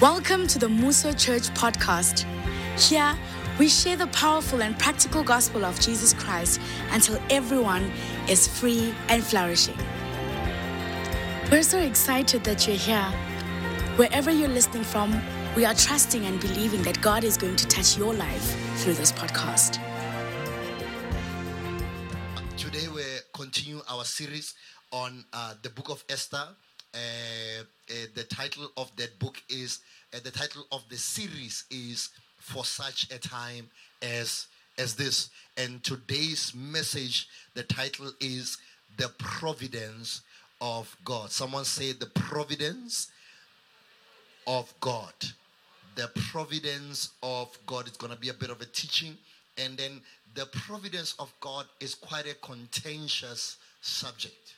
Welcome to the Mmuso Church podcast. Here, we share the powerful and practical gospel of Jesus Christ until everyone is free and flourishing. We're so excited that you're here. Wherever you're listening from, we are trusting and believing that God is going to touch your life through this podcast. Today we continue our series on uh, the book of Esther. Uh, uh, the title of that book is uh, the title of the series is for such a time as as this. And today's message, the title is the providence of God. Someone say the providence of God. The providence of God is going to be a bit of a teaching. And then the providence of God is quite a contentious subject.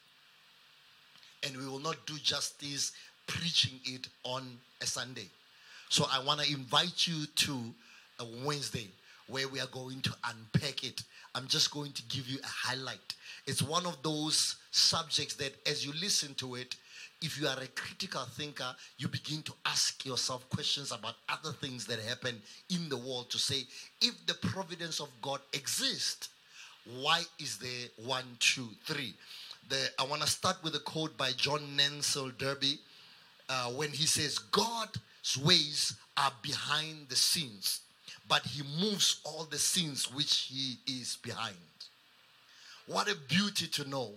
And we will not do justice preaching it on a Sunday. So I want to invite you to a Wednesday where we are going to unpack it. I'm just going to give you a highlight. It's one of those subjects that as you listen to it, if you are a critical thinker, you begin to ask yourself questions about other things that happen in the world to say, if the providence of God exists, why is there one, two, three? The, I want to start with a quote by John Nelson Darby uh, when he says, God's ways are behind the scenes, but he moves all the scenes which he is behind. What a beauty to know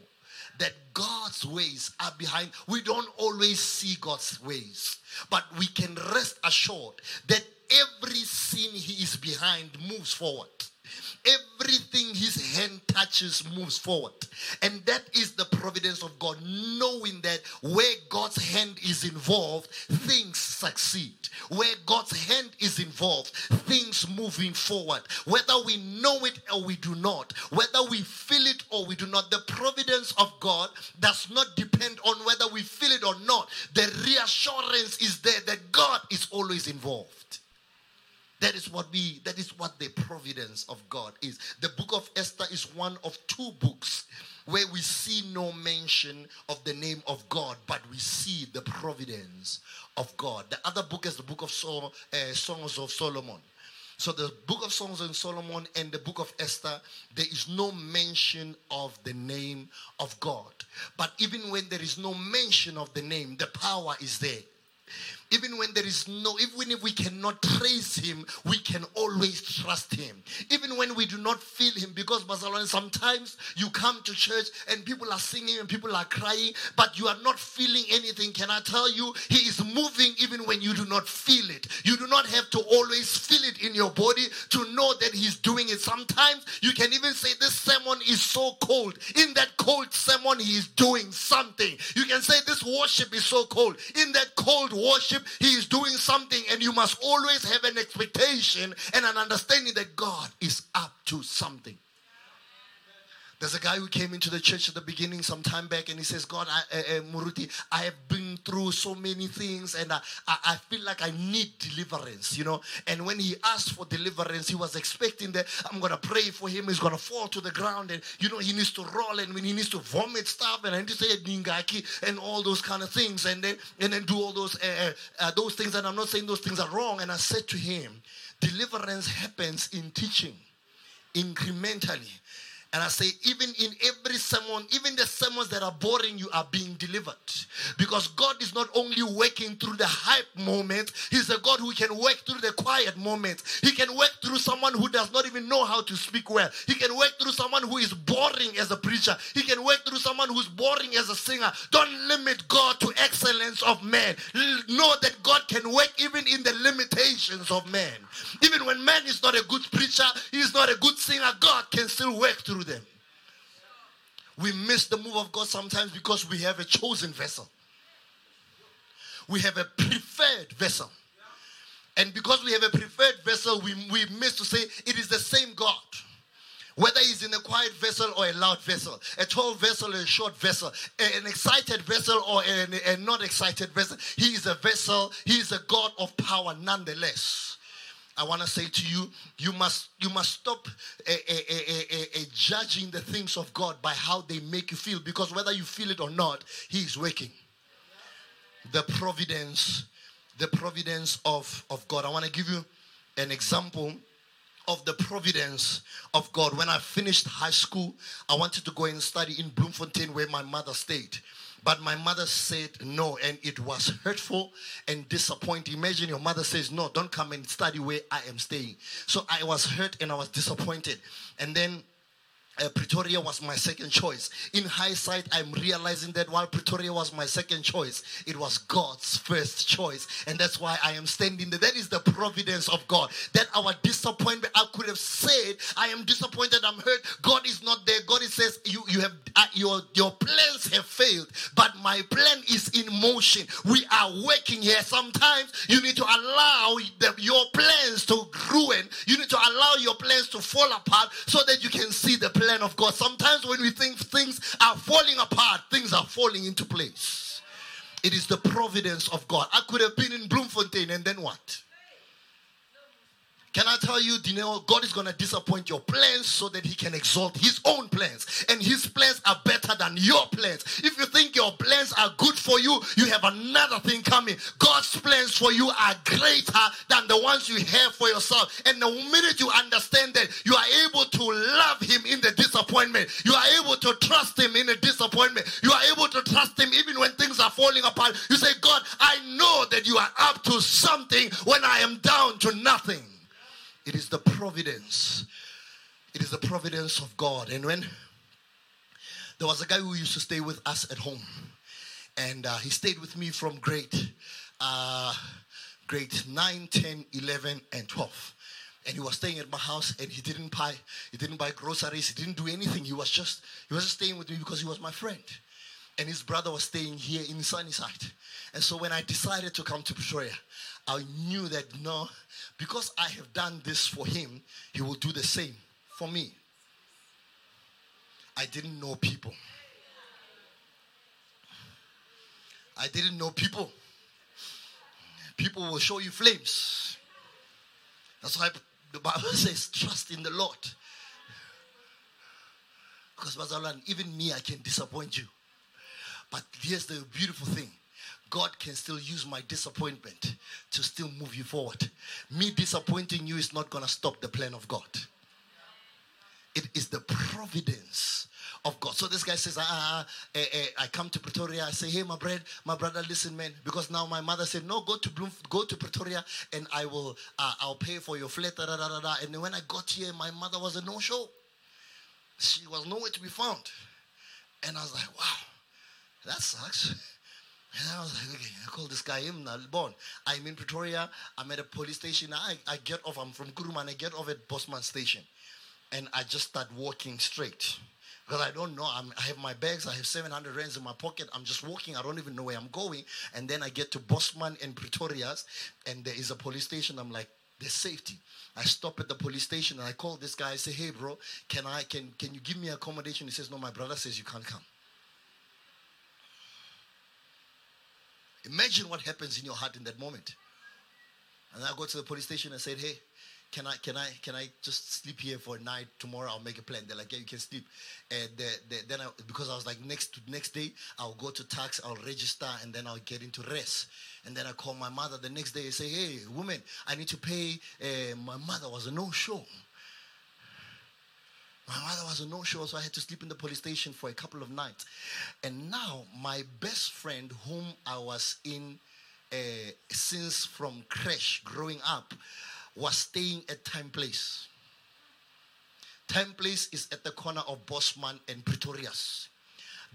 that God's ways are behind. We don't always see God's ways, but we can rest assured that every sin he is behind moves forward. Everything his hand touches moves forward. And that is the providence of God, knowing that where God's hand is involved, things succeed. Where God's hand is involved, things moving forward. Whether we know it or we do not, whether we feel it or we do not, the providence of God does not depend on whether we feel it or not. The reassurance is there that God is always involved. That is what we that is what the providence of God is. The book of Esther is one of two books where we see no mention of the name of God, but we see the providence of God. The other book is the book of Sol, uh, Songs of Solomon. So the book of Songs of Solomon and the book of Esther, there is no mention of the name of God. But even when there is no mention of the name, the power is there. Even when there is no, even if we cannot trace him, we can always trust him. Even when we do not feel him, because Barcelona, sometimes you come to church and people are singing and people are crying, but you are not feeling anything. Can I tell you, he is moving even when you do not feel it. You do not have to always feel it in your body to know that he's doing it. Sometimes you can even say, This sermon is so cold. In that cold sermon, he is doing something. You can say, This worship is so cold. In that cold worship, he is doing something, and you must always have an expectation and an understanding that God is up to something. There's a guy who came into the church at the beginning some time back and he says, God, I, uh, uh, Muruti, I have been through so many things and I, I, I, feel like I need deliverance, you know. And when he asked for deliverance, he was expecting that I'm going to pray for him. He's going to fall to the ground and, you know, he needs to roll and when he needs to vomit stuff and I need to say Ningaki and all those kind of things and then, and then do all those, uh, uh, those things. And I'm not saying those things are wrong. And I said to him, deliverance happens in teaching incrementally. And I say, even in every sermon, even the sermons that are boring, you are being delivered. Because God is not only working through the hype moment, He's a God who can work through the quiet moment. He can work through someone who does not even know how to speak well. He can work through someone who is boring as a preacher. He can work through someone who's boring as a singer. Don't limit God to excellence of man. Know that God can work even in the limitations of man. Even when man is not a good preacher, he's not a good singer, God can still work through them. We miss the move of God sometimes because we have a chosen vessel. We have a preferred vessel. And because we have a preferred vessel, we, we miss to say it is the same God. Whether he's in a quiet vessel or a loud vessel, a tall vessel or a short vessel, an excited vessel or a, a not excited vessel, he is a vessel, he is a God of power nonetheless. I want to say to you, you must you must stop uh, uh, uh, judging the things of God by how they make you feel, because whether you feel it or not, He is working. The providence the providence of, of God. I want to give you an example of the providence of God. When I finished high school, I wanted to go and study in Bloemfontein where my mother stayed. But my mother said no, and it was hurtful and disappointing. Imagine your mother says, No, don't come and study where I am staying. So I was hurt and I was disappointed. And then uh, Pretoria was my second choice. In hindsight, I'm realizing that while Pretoria was my second choice, it was God's first choice. And that's why I am standing there. That is the providence of God. That our disappointment, I could have said, I am disappointed, I'm hurt. God is not there. God says, you, you have uh, your, your plans have failed, but my plan is in motion. We are working here. Sometimes you need to allow the, your plans to ruin. You need to allow your plans to fall apart so that you can see the plan plan of God. Sometimes when we think things are falling apart, things are falling into place. It is the providence of God. I could have been in Bloemfontein and then what? Can I tell you, Dineo, God is going to disappoint your plans so that He can exalt His own plans. And His plans are better than your plans. If you think your plans are good for you, you have another thing coming. God's plans for you are greater than the ones you have for yourself. And the minute you understand that, you are able to love Him in the disappointment. You are able to trust Him in the disappointment. You are able to trust Him even when things are falling apart. You say, God, I know that you are up to something when I am down to nothing. It is the providence. It is the providence of God. And when there was a guy who used to stay with us at home, and uh, he stayed with me from grade uh, grade 9, 10, 11, and 12 and he was staying at my house and he didn't buy he didn't buy groceries he didn't do anything he was just he was just staying with me because he was my friend and his brother was staying here in Sunnyside and so when I decided to come to Pretoria I knew that no because I have done this for him, he will do the same for me. I didn't know people. I didn't know people. People will show you flames. That's why the Bible says, trust in the Lord. Because, Bazalan, even me, I can disappoint you. But here's the beautiful thing God can still use my disappointment to still move you forward. Me disappointing you is not going to stop the plan of God. It is the providence of God. So this guy says, ah, ah, ah eh, eh, I come to Pretoria. I say, hey, my brother, my brother, listen, man, because now my mother said, no, go to Bloom, go to Pretoria, and I will, uh, I'll pay for your flat. Da, da, da, da. And when I got here, my mother was a no-show. She was nowhere to be found, and I was like, wow, that sucks. And I was like, okay, I call this guy him born. I'm in Pretoria. I'm at a police station. I, I get off. I'm from Kuruman. I get off at Bosman Station. And I just start walking straight. Because I don't know. I'm, i have my bags. I have 700 rands in my pocket. I'm just walking. I don't even know where I'm going. And then I get to Bosman and Pretorius. And there is a police station. I'm like, there's safety. I stop at the police station and I call this guy. I say, hey, bro, can I can can you give me accommodation? He says, no, my brother says you can't come. Imagine what happens in your heart in that moment. And I go to the police station and said, Hey, can I can I can I just sleep here for a night? Tomorrow I'll make a plan. They're like, Yeah, you can sleep. And then I, because I was like, next next day I'll go to tax, I'll register, and then I'll get into rest. And then I call my mother the next day and say, Hey, woman, I need to pay. Uh, my mother was a no show. My mother was a no-show, so I had to sleep in the police station for a couple of nights. And now my best friend, whom I was in uh, since from crash growing up, was staying at Time Place. Time Place is at the corner of Bosman and Pretorius.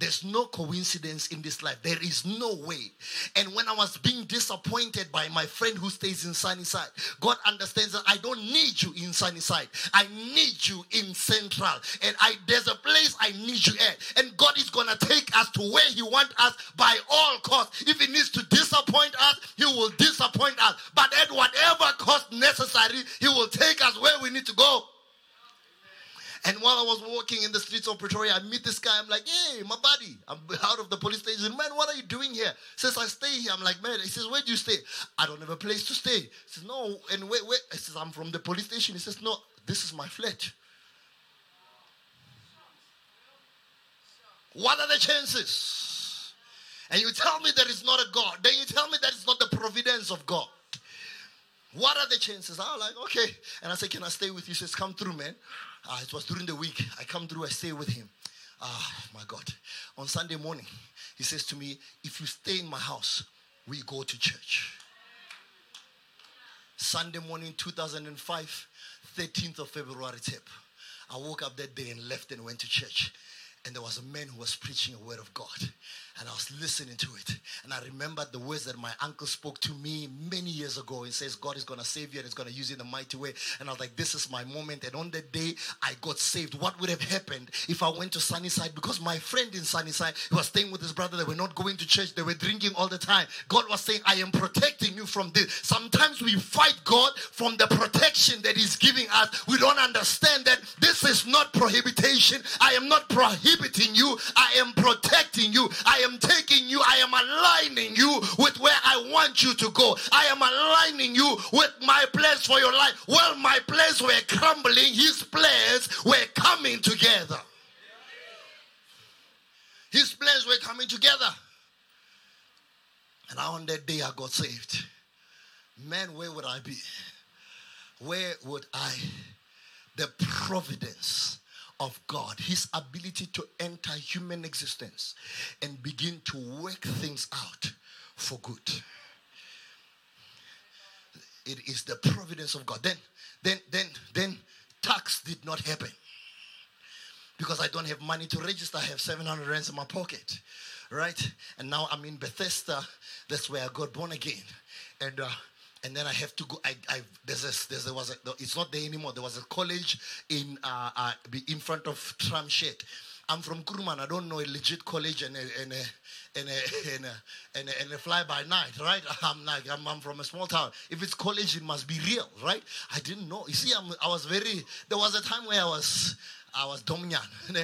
There's no coincidence in this life. There is no way. And when I was being disappointed by my friend who stays in Sunnyside, God understands that I don't need you in Sunnyside. I need you in Central. And I there's a place I need you at. And God is gonna take us to where He wants us by all costs. If He needs to disappoint us, He will disappoint us. But at whatever cost necessary, He will take us where we need to go. And while I was walking in the streets of Pretoria, I meet this guy. I'm like, hey, my buddy. I'm out of the police station. Man, what are you doing here? Says, I stay here. I'm like, man. He says, where do you stay? I don't have a place to stay. He says, no. And where, where? He says, I'm from the police station. He says, no, this is my flat. What are the chances? And you tell me there is not a God. Then you tell me that it's not the providence of God. What are the chances? I'm like, okay. And I say, can I stay with you? He says, come through, man. Uh, it was during the week. I come through, I stay with him. Ah, my God. On Sunday morning, he says to me, if you stay in my house, we go to church. Sunday morning, 2005, 13th of February, tip. I woke up that day and left and went to church and there was a man who was preaching a word of God. And I was listening to it. And I remembered the words that my uncle spoke to me many years ago. He says, God is going to save you and He's going to use you in a mighty way. And I was like, this is my moment. And on that day, I got saved. What would have happened if I went to Sunnyside? Because my friend in Sunnyside, he was staying with his brother. They were not going to church. They were drinking all the time. God was saying, I am protecting you from this. Sometimes we fight God from the protection that He's giving us. We don't understand that this is not prohibition. I am not prohibiting you. I am protecting you. I am taking you. I am aligning you with where I want you to go. I am aligning you with my plans for your life. Well, my plans were crumbling, his plans were coming together. His plans were coming together. And on that day, I got saved. Man, where would I be? Where would I? The providence of God, his ability to enter human existence and begin to work things out for good. It is the providence of God. Then, then, then, then tax did not happen. Because I don't have money to register, I have 700 rands in my pocket. Right? And now I'm in Bethesda. That's where I got born again. And uh, and then I have to go. I, I there's a, there's there was a, it's not there anymore. There was a college in uh, uh in front of Tramshed. I'm from Kuruman. I don't know a legit college and a and a and a and a, and a, and a fly by night, right? I'm like I'm, I'm from a small town. If it's college, it must be real, right? I didn't know. You see, I'm, I was very. There was a time where I was I was Dominion.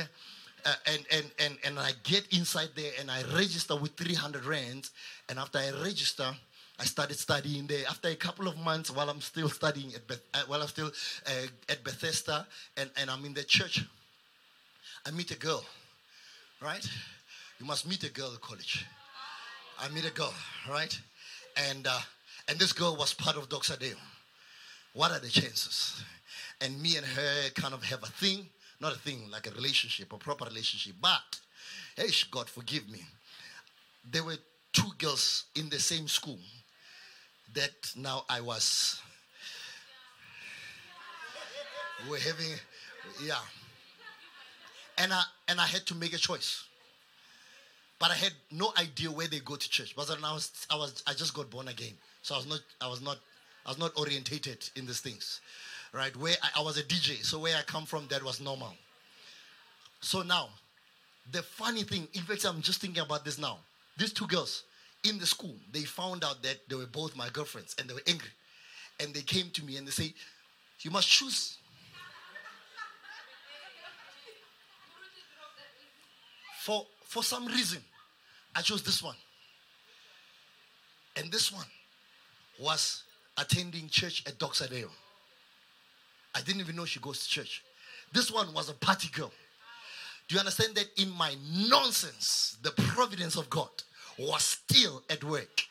Uh, and, and, and, and I get inside there and I register with 300 rands. And after I register, I started studying there. After a couple of months, while I'm still studying at Beth, uh, while I'm still uh, at Bethesda, and, and I'm in the church, I meet a girl. Right? You must meet a girl at college. I meet a girl, right? And uh, and this girl was part of Doxa Deo. What are the chances? And me and her kind of have a thing, not a thing, like a relationship, a proper relationship. But, hey, God forgive me. There were two girls in the same school that now I was. We were having, yeah. And I and I had to make a choice. But I had no idea where they go to church. But I was I was I just got born again. So I was not I was not I was not orientated in these things. Right? Where I, I was a DJ, so where I come from that was normal. So now, the funny thing, in fact, I'm just thinking about this now. These two girls, in the school, they found out that they were both my girlfriends and they were angry. And they came to me and they say, You must choose. For, for some reason, I chose this one. And this one was attending church at Doxa Deo. I didn't even know she goes to church. This one was a party girl. Do you understand that in my nonsense, the providence of God was still at work.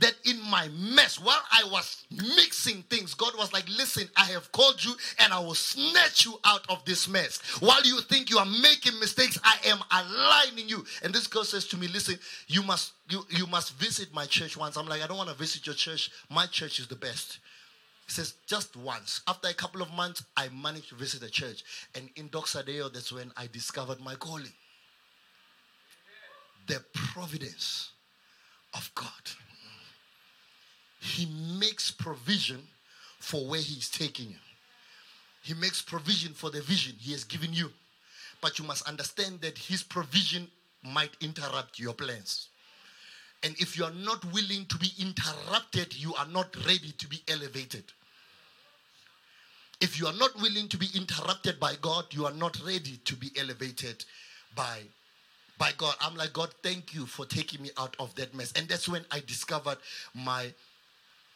That in my mess, while I was mixing things, God was like, Listen, I have called you and I will snatch you out of this mess. While you think you are making mistakes, I am aligning you. And this girl says to me, Listen, you must you, you must visit my church once. I'm like, I don't want to visit your church. My church is the best. He says, just once. After a couple of months, I managed to visit the church. And in Doxa Deo, that's when I discovered my calling the providence of God. He makes provision for where He's taking you. He makes provision for the vision He has given you. But you must understand that His provision might interrupt your plans. And if you are not willing to be interrupted, you are not ready to be elevated. If you are not willing to be interrupted by God, you are not ready to be elevated by by God. I'm like, God, thank you for taking me out of that mess. And that's when I discovered my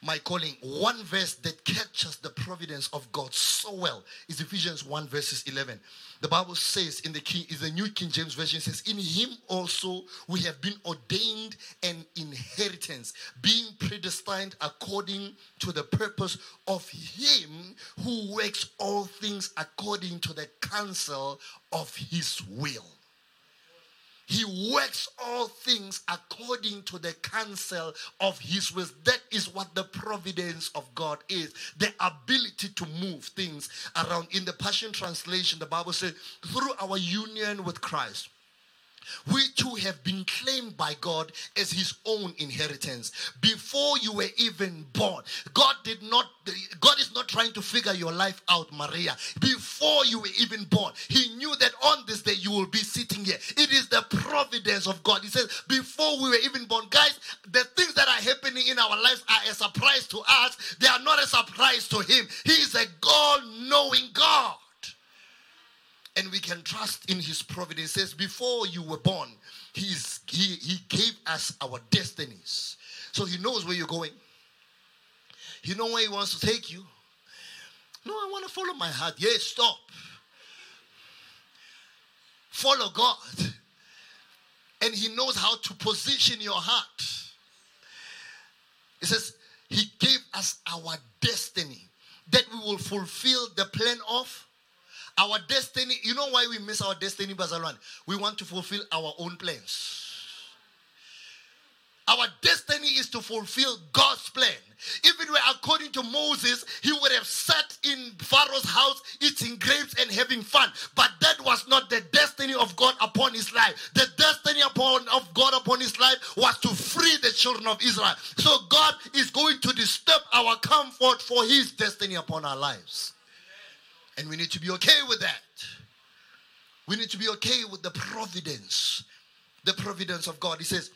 my calling. One verse that captures the providence of God so well is Ephesians 1 verses 11. The Bible says in the King is the New King James Version says, In him also we have been ordained an inheritance, being predestined according to the purpose of him who works all things according to the counsel of his will. He works all things according to the counsel of his will. That is what the providence of God is. The ability to move things around. In the Passion Translation, the Bible says, through our union with Christ, we too have been claimed by God as his own inheritance before you were even born. God did not, God is not trying to figure your life out, Maria. Before you were even born, he knew that on this day you will be sitting here. It is the providence of God. He says, before we were even born, guys, the things that are happening in our lives are a surprise to us. They are not a surprise to him. He is a God knowing God and we can trust in his providence. It says, before you were born, he's, he, he gave us our destinies. So he knows where you're going. He knows where he wants to take you. No, I want to follow my heart. Yes, stop. Follow God. And he knows how to position your heart. It says, he gave us our destiny that we will fulfill the plan of our destiny, you know why we miss our destiny, Bazalwan? We want to fulfill our own plans. Our destiny is to fulfill God's plan. If it were according to Moses, he would have sat in Pharaoh's house eating grapes and having fun. But that was not the destiny of God upon his life. The destiny upon, of God upon his life was to free the children of Israel. So God is going to disturb our comfort for his destiny upon our lives. And we need to be okay with that. We need to be okay with the providence, the providence of God. He says,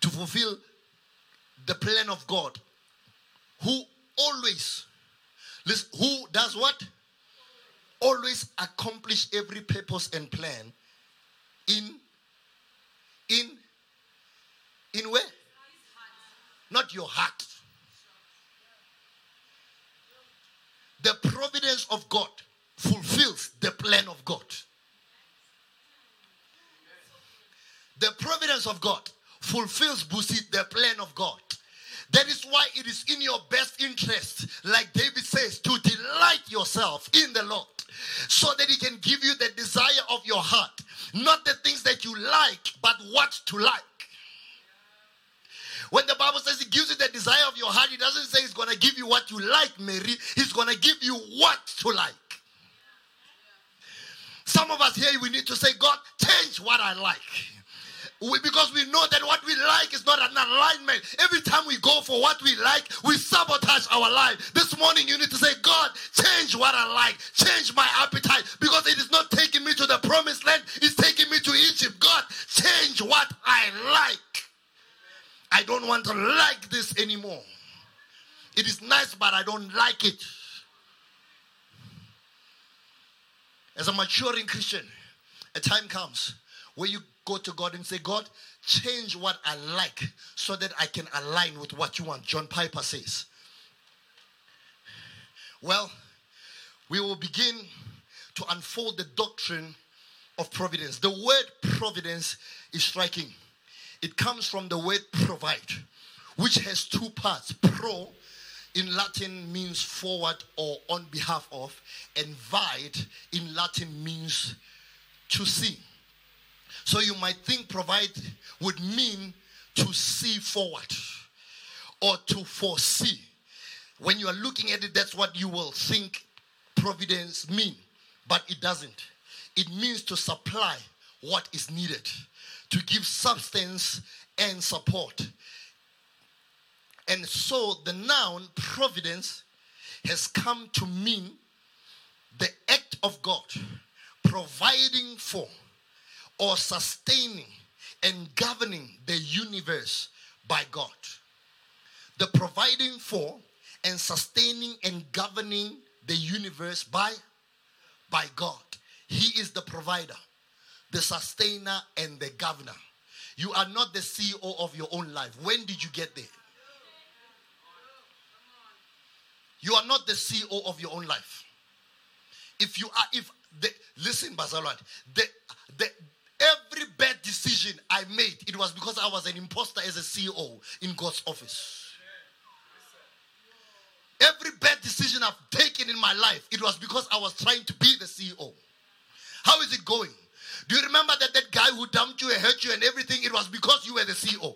to fulfill the plan of God, who always, listen, who does what? Always accomplish every purpose and plan in, in, in where? Not your heart. the providence of God fulfills the plan of God. The providence of God fulfills Busi, the plan of God. That is why it is in your best interest, like David says, to delight yourself in the Lord so that He can give you the desire of your heart. Not the things that you like, but what to like. When the Bible says He gives you the desire of your heart, He doesn't say He's going to give you what you like, Mary. He's going to give you what to like. Some of us here, we need to say, God, change what I like. We, because we know that what we like is not an alignment. Every time we go for what we like, we sabotage our life. This morning, you need to say, God, change what I like, change my appetite, because it is not taking me to the promised land, it's taking me to Egypt. God, change what I like. I don't want to like this anymore. It is nice, but I don't like it. As a maturing Christian, a time comes where you go to God and say, God, change what I like so that I can align with what you want. John Piper says. Well, we will begin to unfold the doctrine of providence. The word providence is striking. It comes from the word provide, which has two parts. Pro in Latin means forward or on behalf of, and vide in Latin means to see. So you might think provide would mean to see forward or to foresee. When you are looking at it, that's what you will think providence mean, but it doesn't. It means to supply what is needed to give substance and support. And so the noun providence has come to mean the act of God providing for or sustaining and governing the universe by God. The providing for and sustaining and governing the universe by by God. He is the provider the sustainer, and the governor. You are not the CEO of your own life. When did you get there? You are not the CEO of your own life. If you are, if the listen, Bazalwan, the the every bad decision I made, it was because I was an imposter as a CEO in God's office. Every bad decision I've taken in my life, it was because I was trying to be the CEO. How is it going? Do you remember that that guy who dumped you and hurt you and everything? It was because you were the CEO.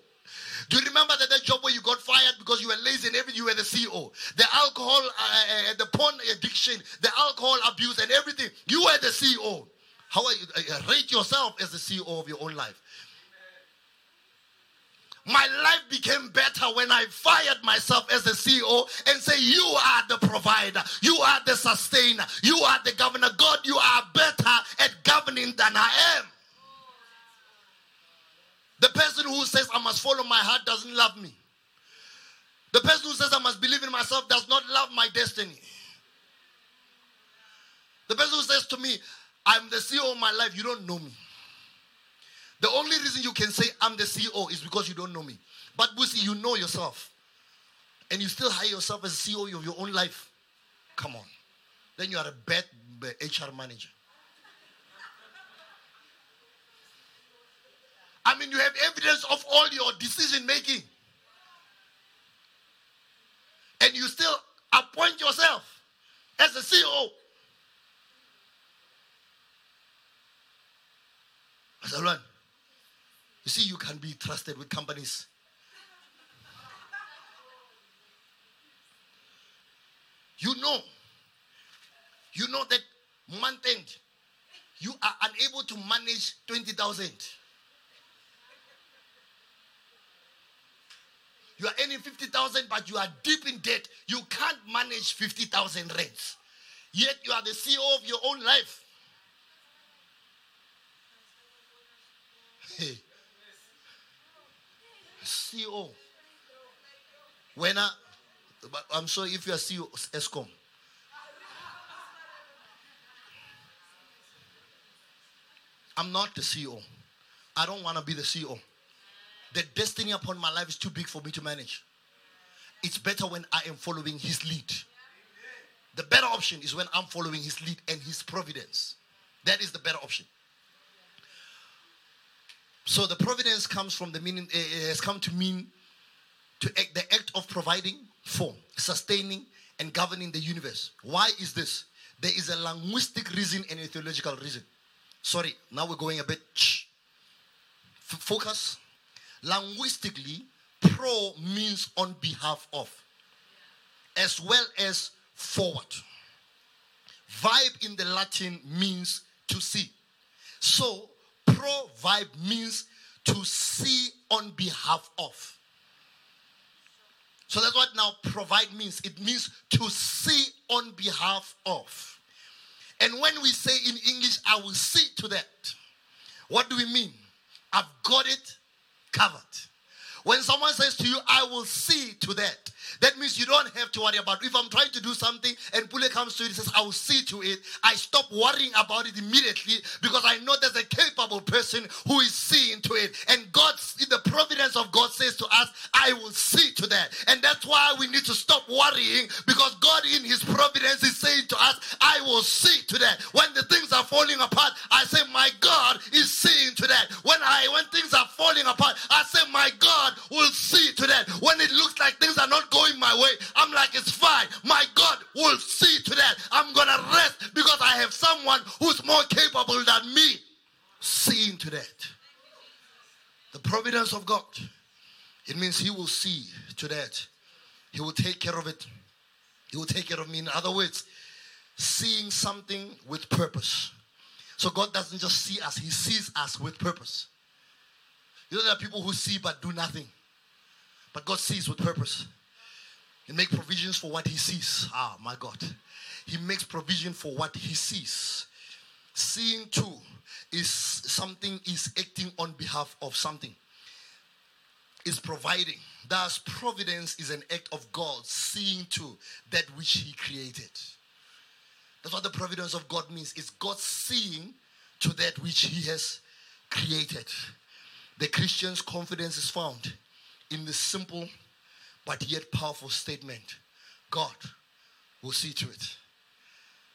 Do you remember that, that job where you got fired because you were lazy and everything? You were the CEO. The alcohol, uh, uh, the porn addiction, the alcohol abuse, and everything. You were the CEO. How are you? Uh, rate yourself as the CEO of your own life. My life became better when I fired myself as the CEO and say, You are the provider, you are the sustainer, you are the governor. God, you are better at governing than I am. The person who says I must follow my heart doesn't love me. The person who says I must believe in myself does not love my destiny. The person who says to me, I'm the CEO of my life, you don't know me. The only reason you can say I'm the CEO is because you don't know me. But Busi, you know yourself. And you still hire yourself as CEO of your own life. Come on. Then you are a bad HR manager. I mean, you have evidence of all your decision making. And you still appoint yourself as a CEO. Azalwan, you see, you can be trusted with companies. You know, you know that month end, you are unable to manage 20,000. You are earning 50,000, but you are deep in debt. You can't manage 50,000 rents. Yet you are the CEO of your own life. Hey. CEO. When I, I'm sorry if you are CEO Eskom. I'm not the CEO. I don't want to be the CEO. The destiny upon my life is too big for me to manage. It's better when I am following his lead. The better option is when I'm following his lead and his providence. That is the better option. So the providence comes from the meaning, uh, has come to mean to act, the act of providing for, sustaining, and governing the universe. Why is this? There is a linguistic reason and a theological reason. Sorry, now we're going a bit. F- focus. Linguistically, pro means on behalf of, as well as forward. Vide in the Latin means to see. So, pro vide means to see on behalf of. So that's what now provide means. It means to see on behalf of. And when we say in English, I will see to that, what do we mean? I've got it covered. When someone says to you, I will see to that, that means you don't have to worry about it. If I'm trying to do something and Pule comes to it and says, I will see to it, I stop worrying about it immediately because I know there's a capable person who is seeing to it. And God, in the providence of God says to us, I will see to that. And that's why we need to stop worrying because God in his providence is saying to us, I will see to that. When the things are falling apart, I say, fine. My God will see to that. I'm going to rest because I have someone who's more capable than me. Seeing to that. The providence of God. It means He will see to that. He will take care of it. He will take care of me. In other words, seeing something with purpose. So God doesn't just see us, He sees us with purpose. You know, there are people who see but do nothing. But God sees with purpose. He makes provisions for what He sees. Ah, my God. He makes provision for what He sees. Seeing too is something is acting on behalf of something. Is providing. Thus, providence is an act of God seeing to that which He created. That's what the providence of God means. It's God seeing to that which He has created. The Christian's confidence is found in the simple but yet powerful statement God will see to it.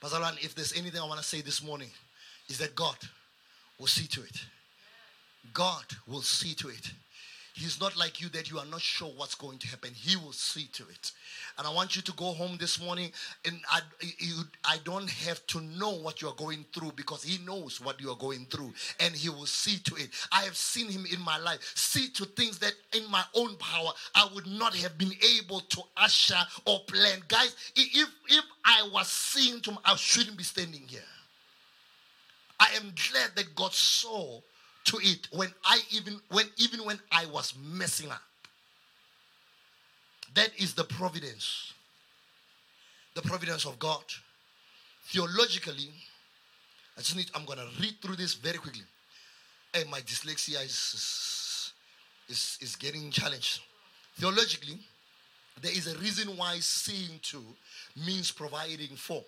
Bazalan, if there's anything I want to say this morning, is that God will see to it. God will see to it. He's not like you that you are not sure what's going to happen. He will see to it. And I want you to go home this morning and I, you, I don't have to know what you are going through because He knows what you are going through and He will see to it. I have seen Him in my life see to things that in my own power I would not have been able to usher or plan. Guys, if, if I was seeing to, I shouldn't be standing here. I am glad that God saw to it when I even when even when I was messing up. That is the providence. The providence of God. Theologically, I just need I'm gonna read through this very quickly. Hey, my dyslexia is is, is getting challenged. Theologically, there is a reason why seeing to means providing for.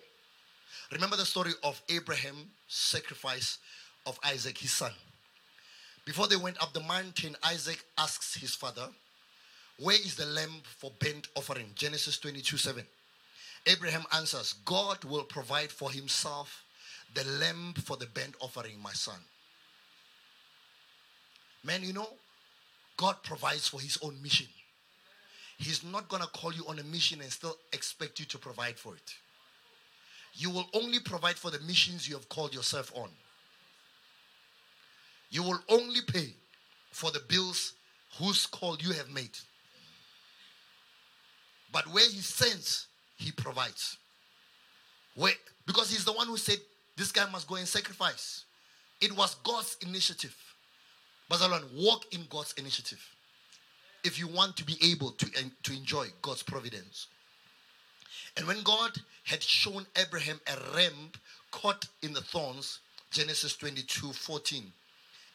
Remember the story of Abraham's sacrifice of Isaac, his son. Before they went up the mountain, Isaac asks his father, Where is the lamb for burnt offering? Genesis 22 7. Abraham answers, God will provide for himself the lamb for the burnt offering, my son. Man, you know, God provides for his own mission. He's not going to call you on a mission and still expect you to provide for it. You will only provide for the missions you have called yourself on. You will only pay for the bills whose call you have made. But where he sends, he provides. Where, because he's the one who said this guy must go and sacrifice. It was God's initiative. Bazalon, walk in God's initiative. If you want to be able to, to enjoy God's providence. And when God had shown Abraham a ram caught in the thorns, Genesis 22 14,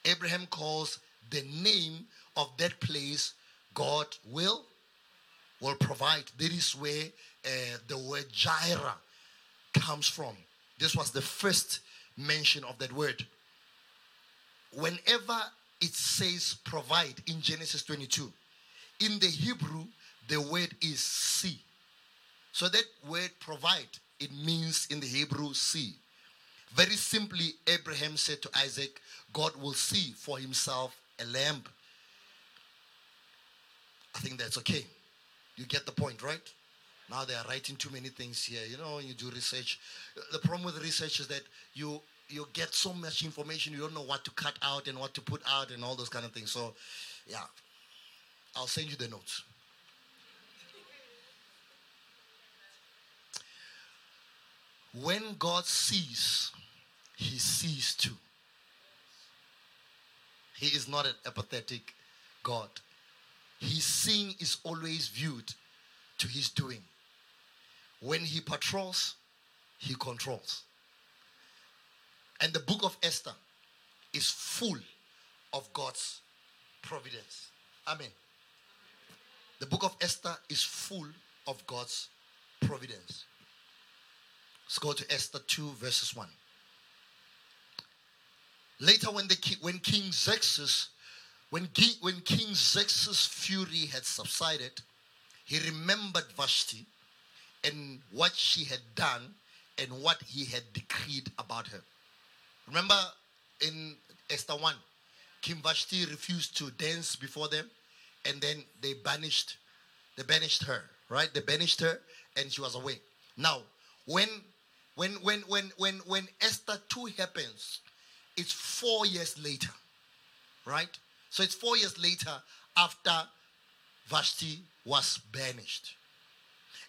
Abraham calls the name of that place God will will provide. That is where uh, the word Jireh comes from. This was the first mention of that word. Whenever it says provide in Genesis 22, in the Hebrew, the word is see. So that word provide, it means in the Hebrew see. Very simply, Abraham said to Isaac, God will see for himself a lamb. I think that's okay. You get the point, right? Now they are writing too many things here. You know, you do research, the problem with research is that you you get so much information you don't know what to cut out and what to put out and all those kind of things. So, yeah, I'll send you the notes. When God sees, He sees too. He is not an apathetic God. His seeing is always viewed to his doing. When he patrols, he controls. And the book of Esther is full of God's providence. Amen. The book of Esther is full of God's providence. Let's go to Esther 2, verses 1. Later, when, the, when King Xerxes, when, when King Xerxes' fury had subsided, he remembered Vashti and what she had done and what he had decreed about her. Remember in Esther 1, King Vashti refused to dance before them, and then they banished, they banished her, right? They banished her, and she was away. Now, when when when when when when Esther 2 happens, it's four years later, right? So it's four years later after Vashti was banished.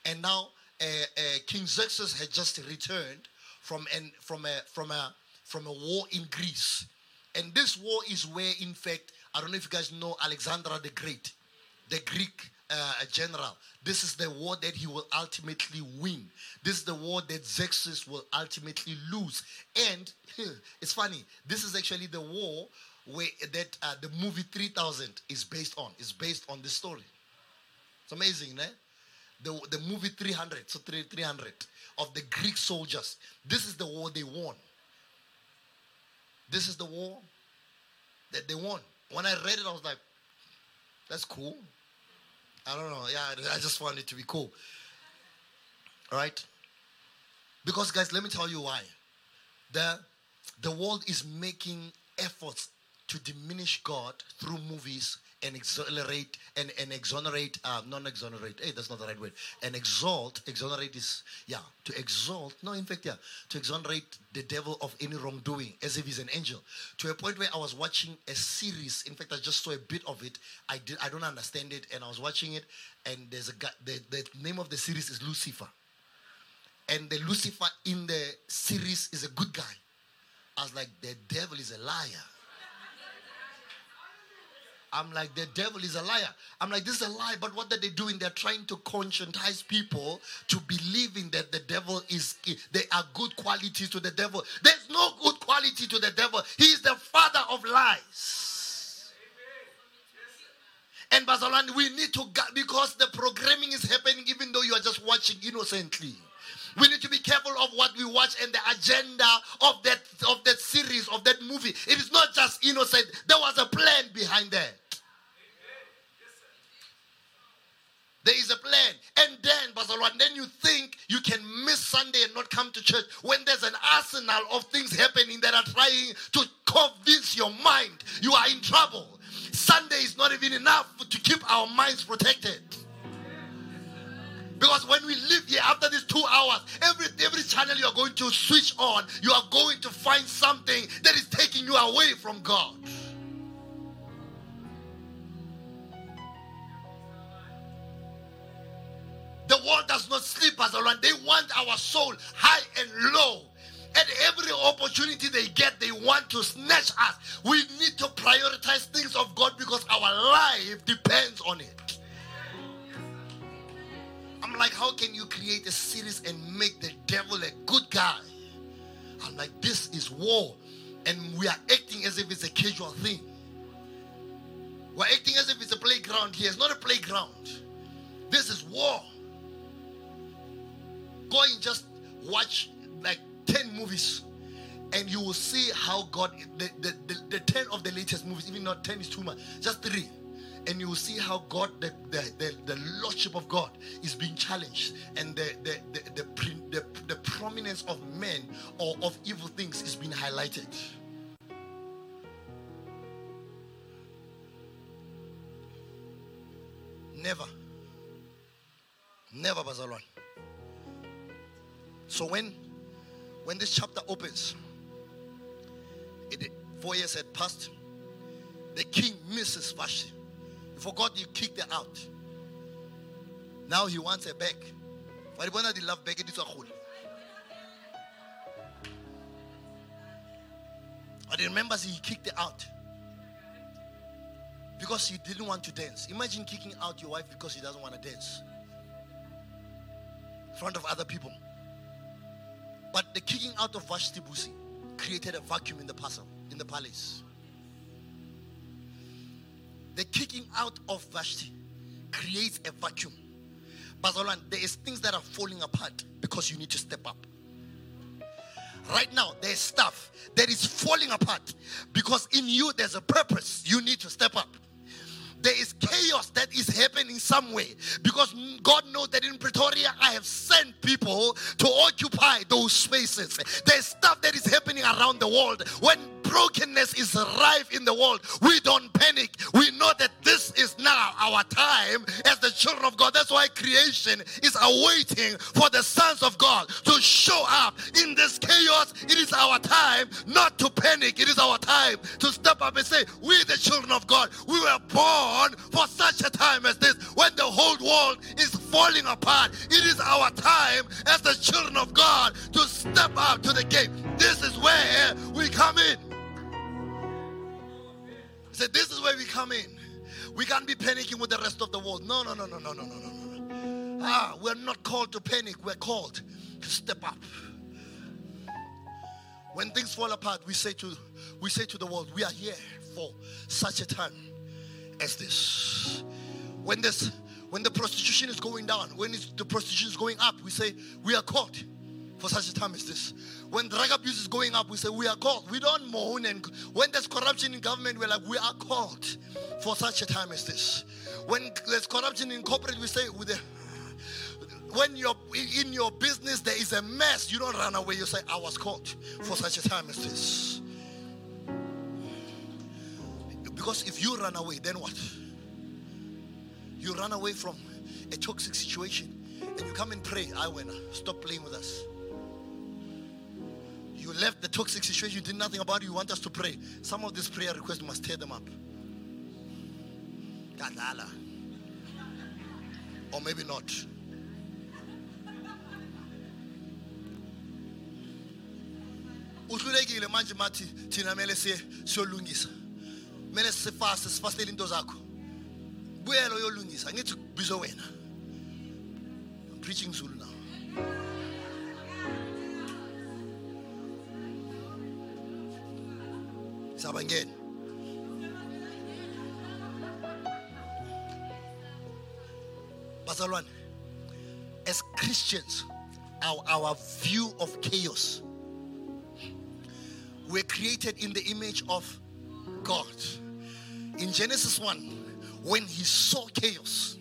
And now uh, uh, King Xerxes had just returned from, an, from, a, from, a, from a war in Greece. And this war is where, in fact, I don't know if you guys know Alexander the Great, the Greek uh, general. This is the war that he will ultimately win. This is the war that Xerxes will ultimately lose. And it's funny, this is actually the war where that uh, the movie 3000 is based on. It's based on this story. It's amazing, eh? The, the movie 300, so 300 of the Greek soldiers. This is the war they won. This is the war that they won. When I read it, I was like, that's cool. I don't know. Yeah, I just found it to be cool. All right? Because, guys, let me tell you why. The, the world is making efforts to diminish God through movies and exonerate and, and exonerate, uh, non exonerate, hey, that's not the right word, and exalt, exonerate is, yeah, to exalt, no, in fact, yeah, to exonerate the devil of any wrongdoing as if he's an angel. To a point where I was watching a series, in fact, I just saw a bit of it. I did, I don't understand it, and I was watching it, and there's a guy, the, the name of the series is Lucifer. And the Lucifer in the series is a good guy. I was like, the devil is a liar. I'm like, the devil is a liar. I'm like, this is a lie, but what are they doing? They're trying to conscientize people to believing that the devil is, there are good qualities to the devil. There's no good quality to the devil. He is the father of lies. And Bazalwane, we need to, because the programming is happening even though you are just watching innocently. We need to be careful of what we watch and the agenda of that of that series of that movie. It is not just innocent. There was a plan behind that. There is a plan. And then, Bazalwane, then you think you can miss Sunday and not come to church when there's an arsenal of things happening that are trying to convince your mind you are in trouble. Sunday is not even enough to keep our minds protected. Because when we leave here after these two hours, every every channel you are going to switch on, you are going to find something that is taking you away from God. The world does not sleep as a They want our soul high and low. At every opportunity they get, they want to snatch us. We need to prioritize things of God because our life depends on it. I'm like, how can you create a series and make the devil a good guy? I'm like, this is war. And we are acting as if it's a casual thing. We're acting as if it's a playground here. It's not a playground. This is war. Go and just watch like 10 movies and you will see how God, the, the, the, the 10 of the latest movies, even not 10 is too much, just three. And you will see how God, the, the, the, the Lordship of God is being challenged, and the, the, the, the, the, prominence of men or of evil things is being highlighted. Never. Never, Bazalwan. So when when this chapter opens, it, four years had passed. The king misses Vashti. He forgot you kicked her out. Now he wants her back. Wanted the love back. Is a whole. But he remembers he kicked her out because he didn't want to dance. Imagine kicking out your wife because she doesn't want to dance in front of other people. But the kicking out of Vashti Busi created a vacuum in the puzzle, in the palace. The kicking out of Vashti creates a vacuum. Bazalwane, there is things that are falling apart because you need to step up. Right now, there's stuff that is falling apart because in you there's a purpose. You need to step up there is chaos that is happening somewhere because God knows that in Pretoria I have sent people to occupy those spaces. There's stuff that is happening around the world. When brokenness is rife in the world, we don't panic. We know that this is now our time as the children of God. That's why creation is awaiting for the sons of God to show up in this chaos. It is our time not to panic. It is our time to step up and say, We, the children of God, we were born for such a time as this when the whole world is falling apart. It is our time as the children of God to step out to the gate. This is where we come in said, This is where we come in. We can't be panicking with the rest of the world. No, no, no, no, no, no, no, no. Ah, we're not called to panic. We're called to step up. When things fall apart, we say to we say to the world, we are here for such a time as this. When this when the prostitution is going down, when the prostitution is going up, we say we are called for such a time as this. When drug abuse is going up, we say we are called. We don't moan. And when there's corruption in government, we're like, we are called for such a time as this. When there's corruption in corporate, we say, with when you're in your business there is a mess, you don't run away. You say, I was called for such a time as this. Because if you run away, then what? You run away from a toxic situation and you come and pray, I winner. Stop playing with us. You left the toxic situation, you did nothing about it, you want us to pray. Some of these prayer requests must tear them up. Or maybe not. uhlulekile manje mathi thina kumele siyolungisa kumele sifaste sifastele into zakho buyelo yolungisa ngithi kubizwe wena I'm preaching Zulu now sabangena bazalwane as Christians our, our view of chaos we're created in the image of God. In Genesis 1 when he saw chaos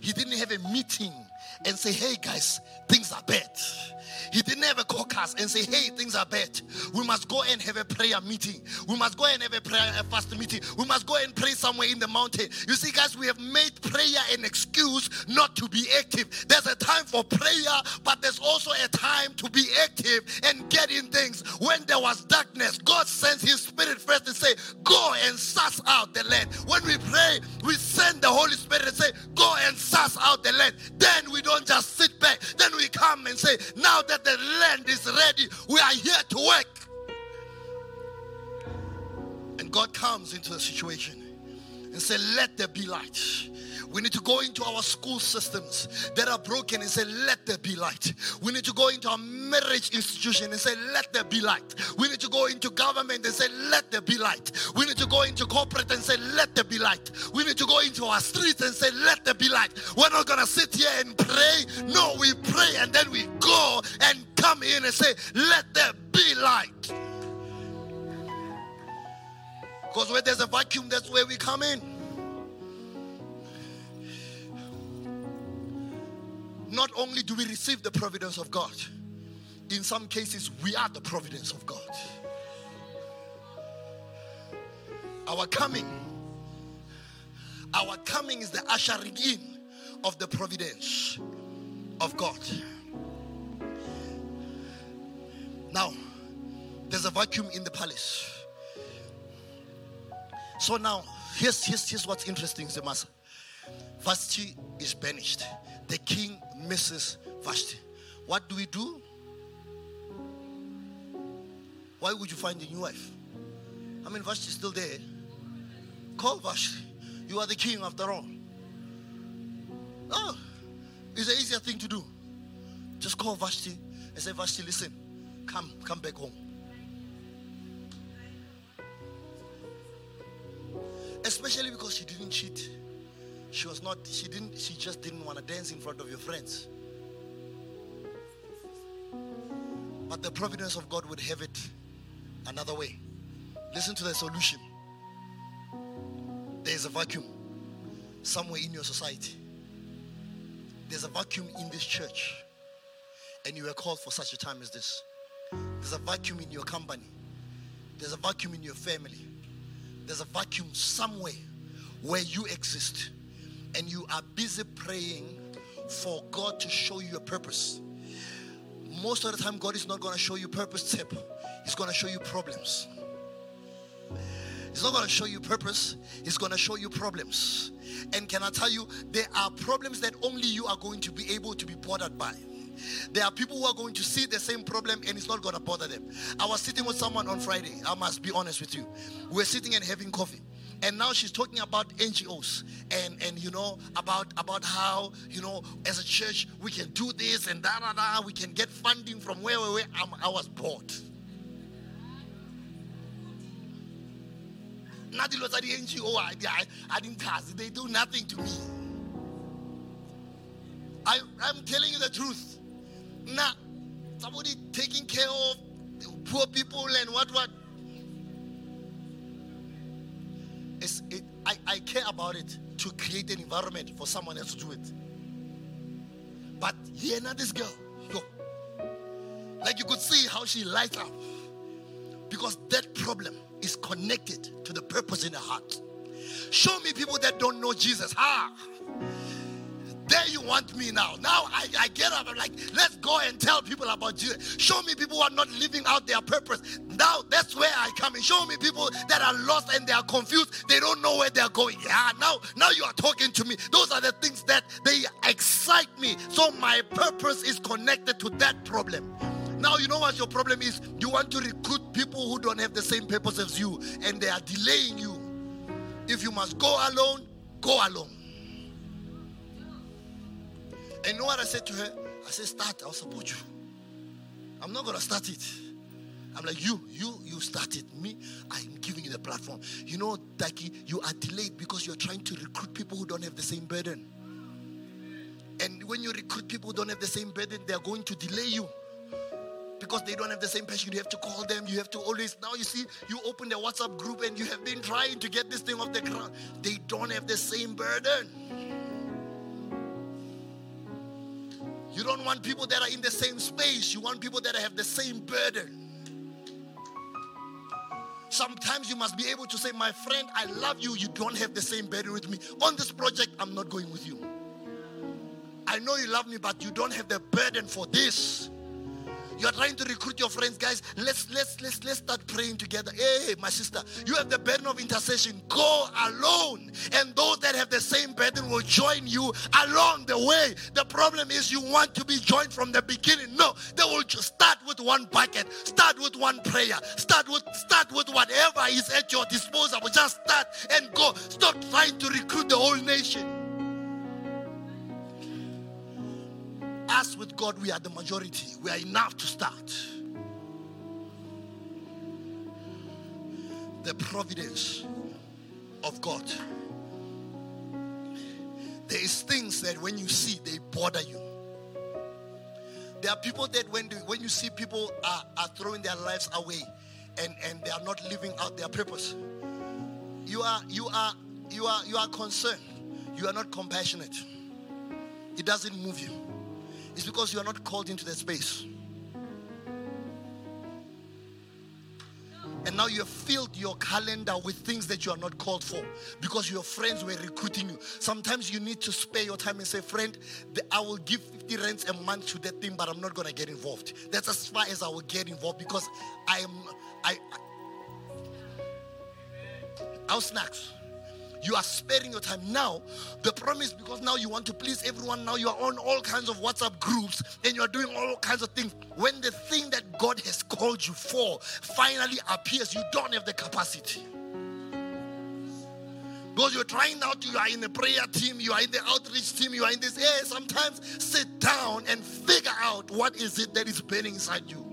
he didn't have a meeting and say hey guys things are bad he didn't have a caucus and say, hey, things are bad. We must go and have a prayer meeting. We must go and have a prayer a fast meeting. We must go and pray somewhere in the mountain. You see, guys, we have made prayer an excuse not to be active. There's a time for prayer, but there's also a time to be active and get in things. When there was darkness, God sends his spirit first and say, go and suss out the land. When we pray, we send the Holy Spirit and say, go and suss out the land. Then we don't just sit back. Then we come and say, now that the land is ready. We are here to work. And God comes into the situation and say, Let there be light. We need to go into our school systems that are broken and say, let there be light. We need to go into our marriage institution and say, let there be light. We need to go into government and say, let there be light. We need to go into corporate and say, let there be light. We need to go into our streets and say, let there be light. We're not going to sit here and pray. No, we pray and then we go and come in and say, let there be light. Because where there's a vacuum, that's where we come in. not only do we receive the providence of God, in some cases, we are the providence of God. Our coming, our coming is the ushering in of the providence of God. Now, there's a vacuum in the palace. So now, here's, here's, here's what's interesting, Zemasa. Vashti is banished. The king misses Vashti. What do we do? Why would you find a new wife? I mean, Vashti is still there. Call Vashti. You are the king after all. Oh, it's an easier thing to do. Just call Vashti and say, Vashti, listen, come, come back home. Especially because she didn't cheat. She was not, she didn't, she just didn't want to dance in front of your friends. But the providence of God would have it another way. Listen to the solution. There's a vacuum somewhere in your society. There's a vacuum in this church. And you were called for such a time as this. There's a vacuum in your company. There's a vacuum in your family. There's a vacuum somewhere where you exist. And you are busy praying for God to show you a purpose. Most of the time, God is not going to show you purpose tip. He's going to show you problems. He's not going to show you purpose. He's going to show you problems. And can I tell you, there are problems that only you are going to be able to be bothered by. There are people who are going to see the same problem and it's not going to bother them. I was sitting with someone on Friday. I must be honest with you. We we're sitting and having coffee. And now she's talking about NGOs and, and you know about about how you know as a church we can do this and da da da we can get funding from where where, where. I'm, I was bored. Nothing was at the NGO. Oh, I, I, I didn't cast. They do nothing to me. I, I'm telling you the truth. Nah, somebody taking care of poor people and what what. It's, it, I, I care about it to create an environment for someone else to do it. But here now this girl, yo, like you could see how she lights up. Because that problem is connected to the purpose in her heart. Show me people that don't know Jesus. Ah, there you want me now. Now I, I get up. I'm like, let's go and tell people about Jesus. Show me people who are not living out their purpose. Now that's where I come in. Show me people that are lost and they are confused. They don't know where they're going. Yeah, now, now you are talking to me. Those are the things that they excite me. So my purpose is connected to that problem. Now you know what your problem is. You want to recruit people who don't have the same purpose as you, and they are delaying you. If you must go alone, go alone. And know what I said to her? I said, start. I'll support you. I'm not gonna start it. I'm like, you, you, you started me. I'm giving you the platform. You know, Taki, you are delayed because you're trying to recruit people who don't have the same burden. And when you recruit people who don't have the same burden, they're going to delay you because they don't have the same passion. You have to call them. You have to always. Now you see, you open the WhatsApp group and you have been trying to get this thing off the ground. They don't have the same burden. You don't want people that are in the same space. You want people that have the same burden. Sometimes you must be able to say, My friend, I love you. You don't have the same burden with me. On this project, I'm not going with you. I know you love me, but you don't have the burden for this. You are trying to recruit your friends, guys. Let's let's let's let's start praying together. Hey, my sister, you have the burden of intercession. Go alone, and those that have the same burden will join you along the way. The problem is you want to be joined from the beginning. No, they will just start with one bucket, start with one prayer, start with start with whatever is at your disposal. Just start and go. Stop trying to recruit the whole nation. Us with God, we are the majority. We are enough to start. The providence of God. There is things that when you see, they bother you. There are people that when, they, when you see people are, are throwing their lives away and, and they are not living out their purpose, you are you are you are you are concerned. You are not compassionate. It doesn't move you. It's because you are not called into that space. And now you have filled your calendar with things that you are not called for because your friends were recruiting you. Sometimes you need to spare your time and say, Friend, I will give 50 rents a month to that thing, but I'm not going to get involved. That's as far as I will get involved because I am, I, I I'll snacks. You are sparing your time. Now, the problem is because now you want to please everyone. Now you are on all kinds of WhatsApp groups and you are doing all kinds of things. When the thing that God has called you for finally appears, you don't have the capacity. Because you're trying now you are in the prayer team, you are in the outreach team, you are in this. Hey, sometimes sit down and figure out what is it that is burning inside you.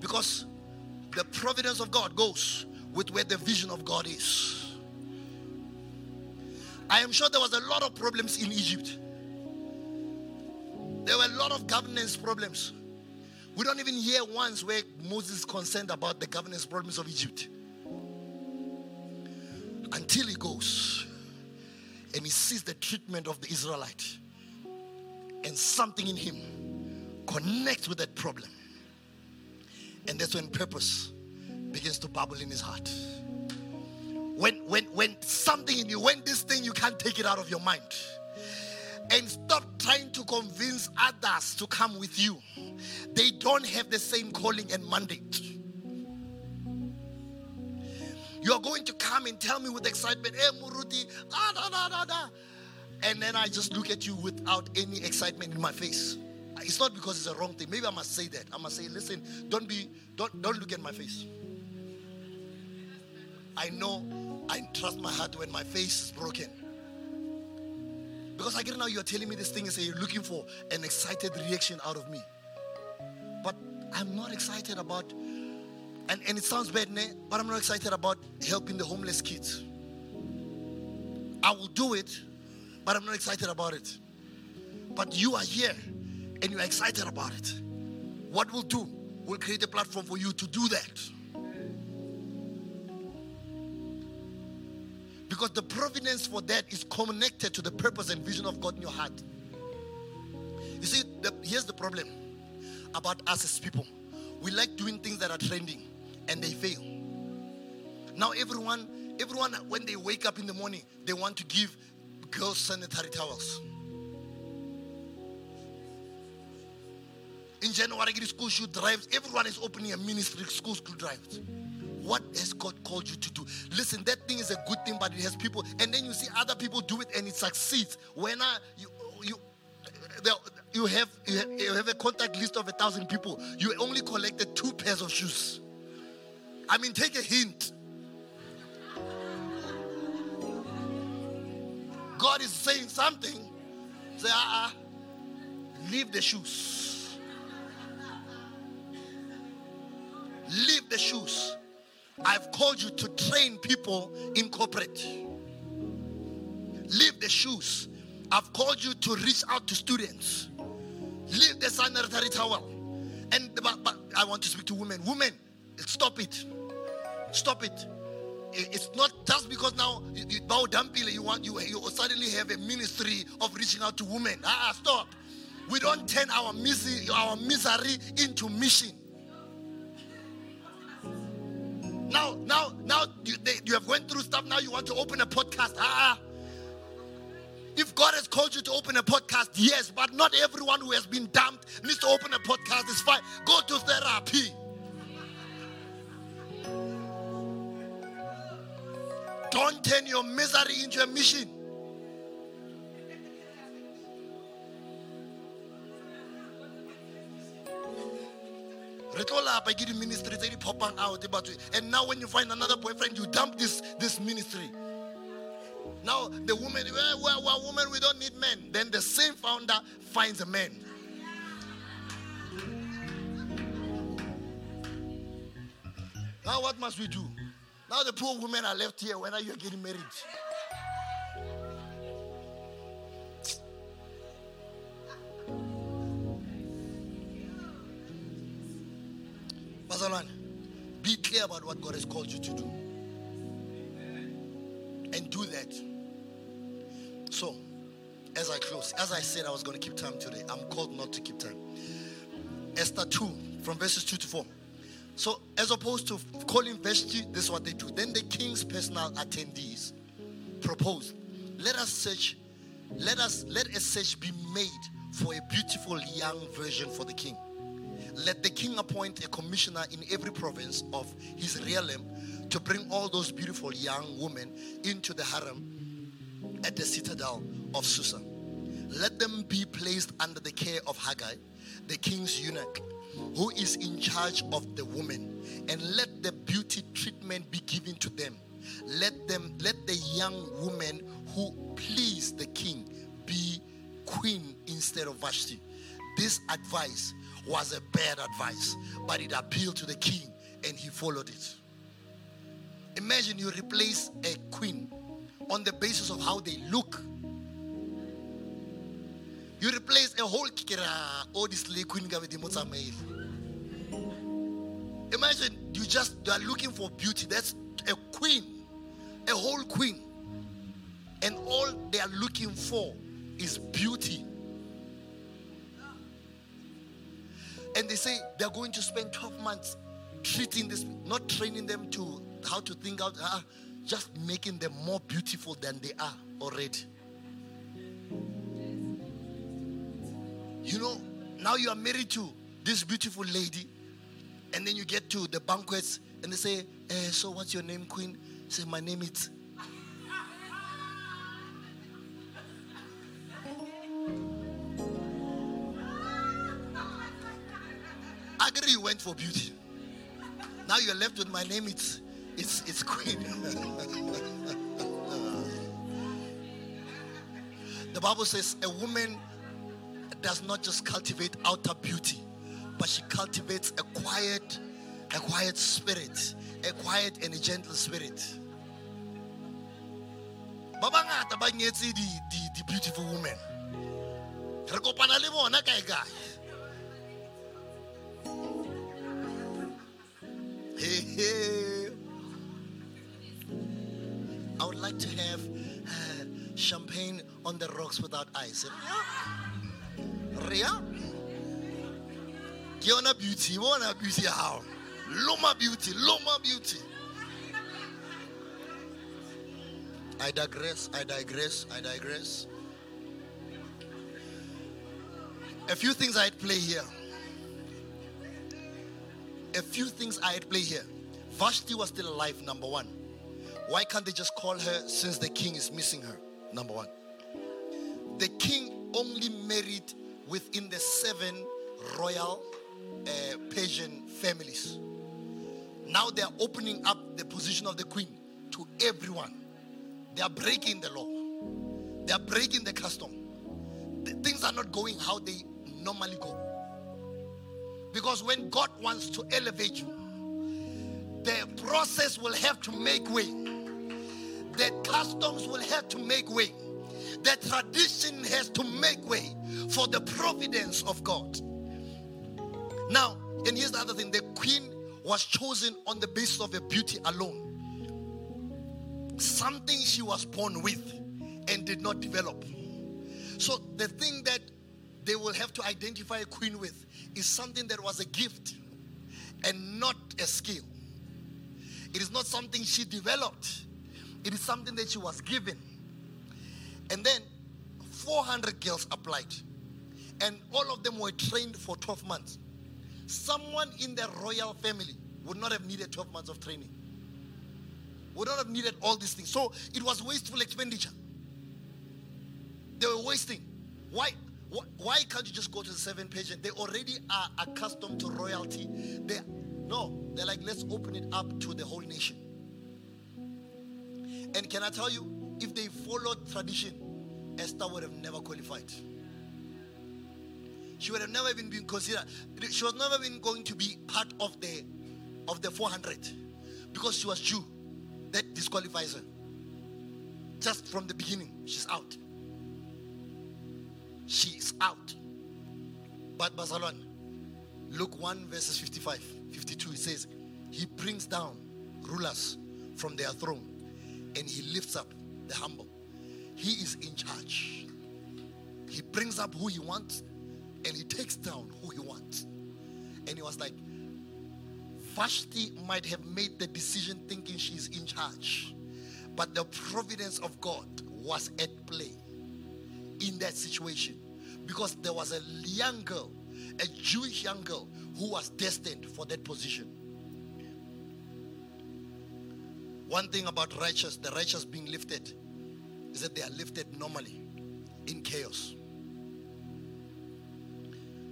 Because the providence of God goes with where the vision of God is. I am sure there was a lot of problems in Egypt. There were a lot of governance problems. We don't even hear once where Moses concerned about the governance problems of Egypt. Until he goes and he sees the treatment of the Israelite, and something in him connects with that problem. And that's when purpose begins to bubble in his heart. When when when something in you, when this thing you can't take it out of your mind. And stop trying to convince others to come with you. They don't have the same calling and mandate. You are going to come and tell me with excitement, hey Muruti, ah, da, da, da, da. And then I just look at you without any excitement in my face. It's not because it's a wrong thing. Maybe I must say that. I must say, listen, don't be, don't, don't look at my face. I know I trust my heart when my face is broken. Because I get now you're telling me this thing and say you're looking for an excited reaction out of me. But I'm not excited about, and, and it sounds bad, ne? but I'm not excited about helping the homeless kids. I will do it, but I'm not excited about it. But you are here and you're excited about it, what we'll do, we'll create a platform for you to do that. Because the providence for that is connected to the purpose and vision of God in your heart. You see, the, here's the problem about us as people we like doing things that are trending and they fail. Now, everyone, everyone, when they wake up in the morning, they want to give girls sanitary towels. In January, school shoot drives. Everyone is opening a ministry, school school drives. What has God called you to do? Listen, that thing is a good thing, but it has people, and then you see other people do it and it succeeds. When I, you, you, you have, you have you have a contact list of a thousand people. You only collected two pairs of shoes. I mean, take a hint. God is saying something. Say, ah, uh-uh. leave the shoes. Leave the shoes. I've called you to train people in corporate. Leave the shoes. I've called you to reach out to students. Leave the sanitary towel. And but, but I want to speak to women. Women, stop it. Stop it. It's not just because now you, you bow down, you want you, you suddenly have a ministry of reaching out to women. Ah, stop. We don't turn our misery, our misery into mission. Now, now, now you, they, you have went through stuff. Now you want to open a podcast. Ah, if God has called you to open a podcast, yes, but not everyone who has been dumped needs to open a podcast. It's fine. Go to therapy. Don't turn your misery into a mission. Ministry out and now when you find another boyfriend you dump this this ministry now the woman well, well, well woman we don't need men then the same founder finds a man now what must we do now the poor women are left here. When are you getting married? Bazalwane, be clear about what God has called you to do. And do that. So, as I close, as I said I was going to keep time today, I'm called not to keep time. Esther 2, from verses 2 to 4. So, as opposed to calling Vashti, this is what they do. Then the king's personal attendees proposed, let us search, let us let a search be made for a beautiful young virgin for the king. Let the king appoint a commissioner in every province of his realm to bring all those beautiful young women into the harem at the citadel of Susa. Let them be placed under the care of Hegai, the king's eunuch who is in charge of the women, and let the beauty treatment be given to them. Let them let the young woman who please the king be queen instead of vashti. This advice was a bad advice but it appealed to the king and he followed it imagine you replace a queen on the basis of how they look you replace a whole kikira ah, or oh, this queen Imagine you just you are looking for beauty. That's a queen, a whole queen. And all they are looking for is beauty. And they say they're going to spend 12 months treating this, not training them to how to think out, uh, just making them more beautiful than they are already. You know, now you are married to this beautiful lady, and then you get to the banquets, and they say, eh, So, what's your name, Queen? Say, My name is. I you went for beauty. Now you're left with my name, it's it's it's Queen. the Bible says a woman does not just cultivate outer beauty, but she cultivates a quiet, a quiet spirit, a quiet and a gentle spirit. ba bangata ba di beautiful women re le bona kae kae I would like to have uh, champagne on the rocks without ice. Ria? Kiona beauty, wanna beauty how? Loma beauty, Loma beauty. I digress, I digress, I digress. A few things I'd play here. A few things I'd play here. Vashti was still alive, number one. Why can't they just call her since the king is missing her? Number one. The king only married within the seven royal uh, Persian families. Now they are opening up the position of the queen to everyone. They are breaking the law, they are breaking the custom. The things are not going how they normally go. Because when God wants to elevate you, the process will have to make way. The customs will have to make way. The tradition has to make way for the providence of God. Now, and here's the other thing the queen was chosen on the basis of her beauty alone. Something she was born with and did not develop. So, the thing that they will have to identify a queen with is something that was a gift and not a skill. It is not something she developed, it is something that she was given. And then 400 girls applied, and all of them were trained for 12 months. Someone in the royal family would not have needed 12 months of training, would not have needed all these things. So it was wasteful expenditure. They were wasting. Why? Why can't you just go to the seven Persian? They already are accustomed to royalty. They no, they're like, let's open it up to the whole nation. And can I tell you, if they followed tradition, Esther would have never qualified. She would have never even been considered. She was never even going to be part of the of the 400 because she was Jew. That disqualifies her. Just from the beginning, she's out. She's out. But Bazalwan, Luke 1 verses 55, 52, it says, He brings down rulers from their throne and he lifts up the humble. He is in charge. He brings up who he wants and he takes down who he wants. And he was like, Vashti might have made the decision thinking she's in charge, but the providence of God was at play in that situation because there was a young girl, a Jewish young girl, who was destined for that position. One thing about righteous, the righteous being lifted, is that they are lifted normally in chaos.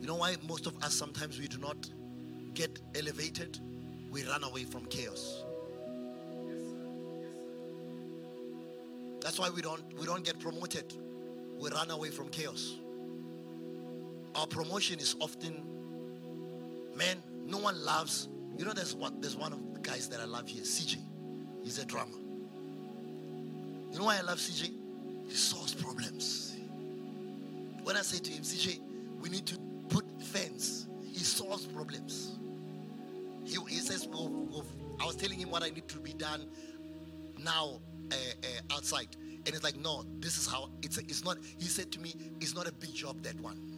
You know why most of us sometimes we do not get elevated? We run away from chaos. That's why we don't we don't get promoted. We run away from chaos. Our promotion is often man, no one loves. You know, there's one there's one of the guys that I love here, CJ. He's a drummer. You know why I love CJ? He solves problems. When I say to him, CJ, we need to put fence, he solves problems. He, he says, I was telling him what I need to be done now uh, uh, outside. And it's like, no, this is how it's. It's not. He said to me, it's not a big job that one.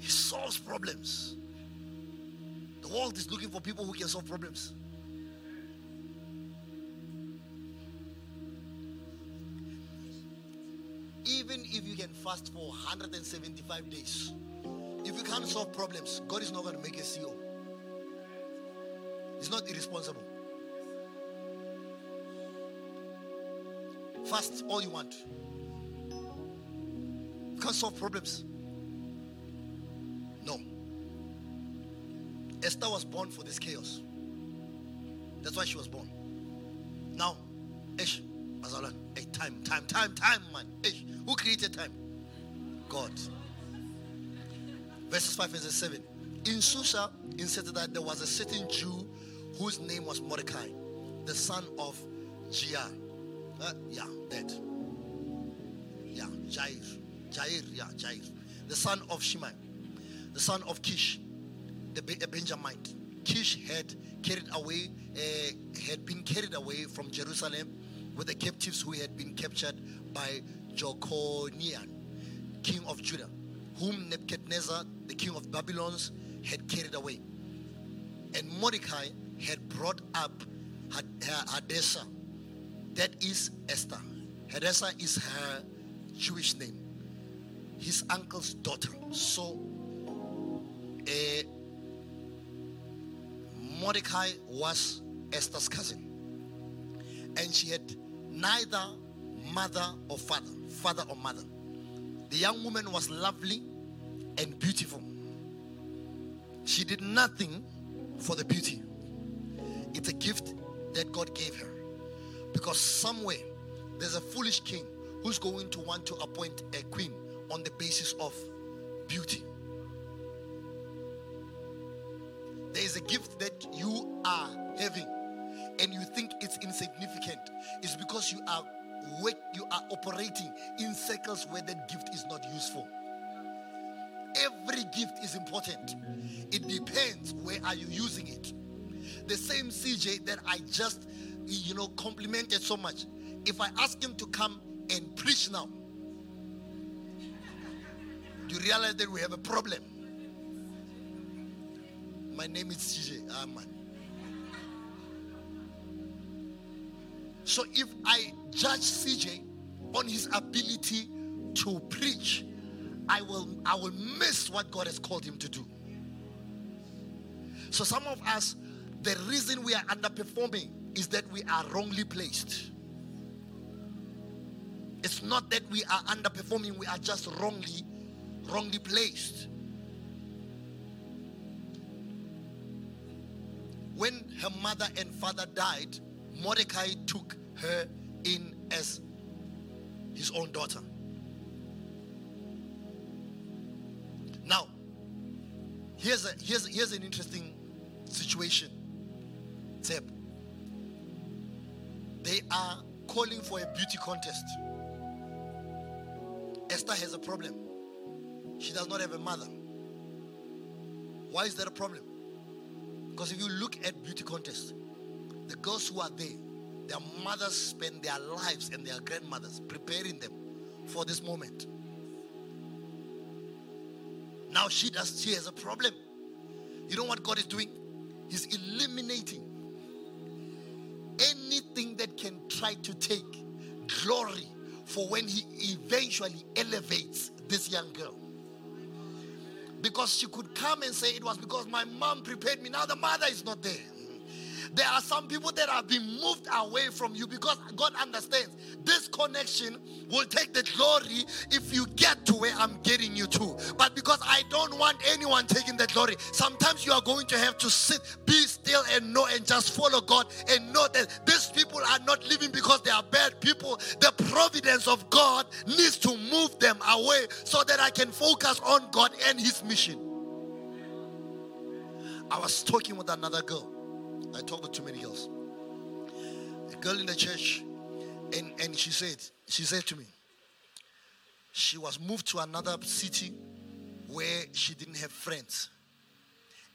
He solves problems. The world is looking for people who can solve problems. Even if you can fast for 175 days, if you can't solve problems, God is not going to make a CEO. It's not irresponsible. Fast all you want. You can't solve problems. Esther was born for this chaos. That's why she was born. Now, Ish, Mazalan, hey, time, time, time, time, man. Ish, who created time? God. Verses 5 and 7. In Shushan, inserted that there was a certain Jew whose name was Mordecai, the son of Jair. Uh, yeah, that. Yeah, Jair. Jair, yeah, Jair. The son of Shimei, the son of Kish, the Benjamite. Kish had carried away, uh, had been carried away from Jerusalem with the captives who had been captured by Jeconiah, king of Judah, whom Nebuchadnezzar, the king of Babylon, had carried away. And Mordecai had brought up Hadassah, that is Esther. Hadassah is her Jewish name, his uncle's daughter. So, uh, Mordecai was Esther's cousin. And she had neither mother or father, father or mother. The young woman was lovely and beautiful. She did nothing for the beauty. It's a gift that God gave her. Because somewhere there's a foolish king who's going to want to appoint a queen on the basis of beauty. There is a gift that you are having and you think it's insignificant. It's because you are you are operating in circles where that gift is not useful. Every gift is important. It depends where are you using it. The same CJ that I just you know complimented so much. If I ask him to come and preach now, do you realize that we have a problem. My name is CJ Aman. So if I judge CJ on his ability to preach, I will I will miss what God has called him to do. So some of us, the reason we are underperforming is that we are wrongly placed. It's not that we are underperforming, we are just wrongly, wrongly placed. Her mother and father died, Mordecai took her in as his own daughter. Now, here's a here's here's an interesting situation. Zeb. They are calling for a beauty contest. Esther has a problem. She does not have a mother. Why is that a problem? Because if you look at beauty contests, the girls who are there, their mothers spend their lives and their grandmothers preparing them for this moment. Now she does, she has a problem. You know what God is doing? He's eliminating anything that can try to take glory for when he eventually elevates this young girl. Because she could come and say it was because my mom prepared me. Now the mother is not there. There are some people that have been moved away from you because God understands this connection will take the glory if you get to where I'm getting you to. But because I don't want anyone taking the glory, sometimes you are going to have to sit, be still, and know and just follow God and know that these people are not living because they are bad people. The providence of God needs to move them away so that I can focus on God and His mission. I was talking with another girl I talk with too many girls. A girl in the church, and, and she said, she said to me, she was moved to another city where she didn't have friends.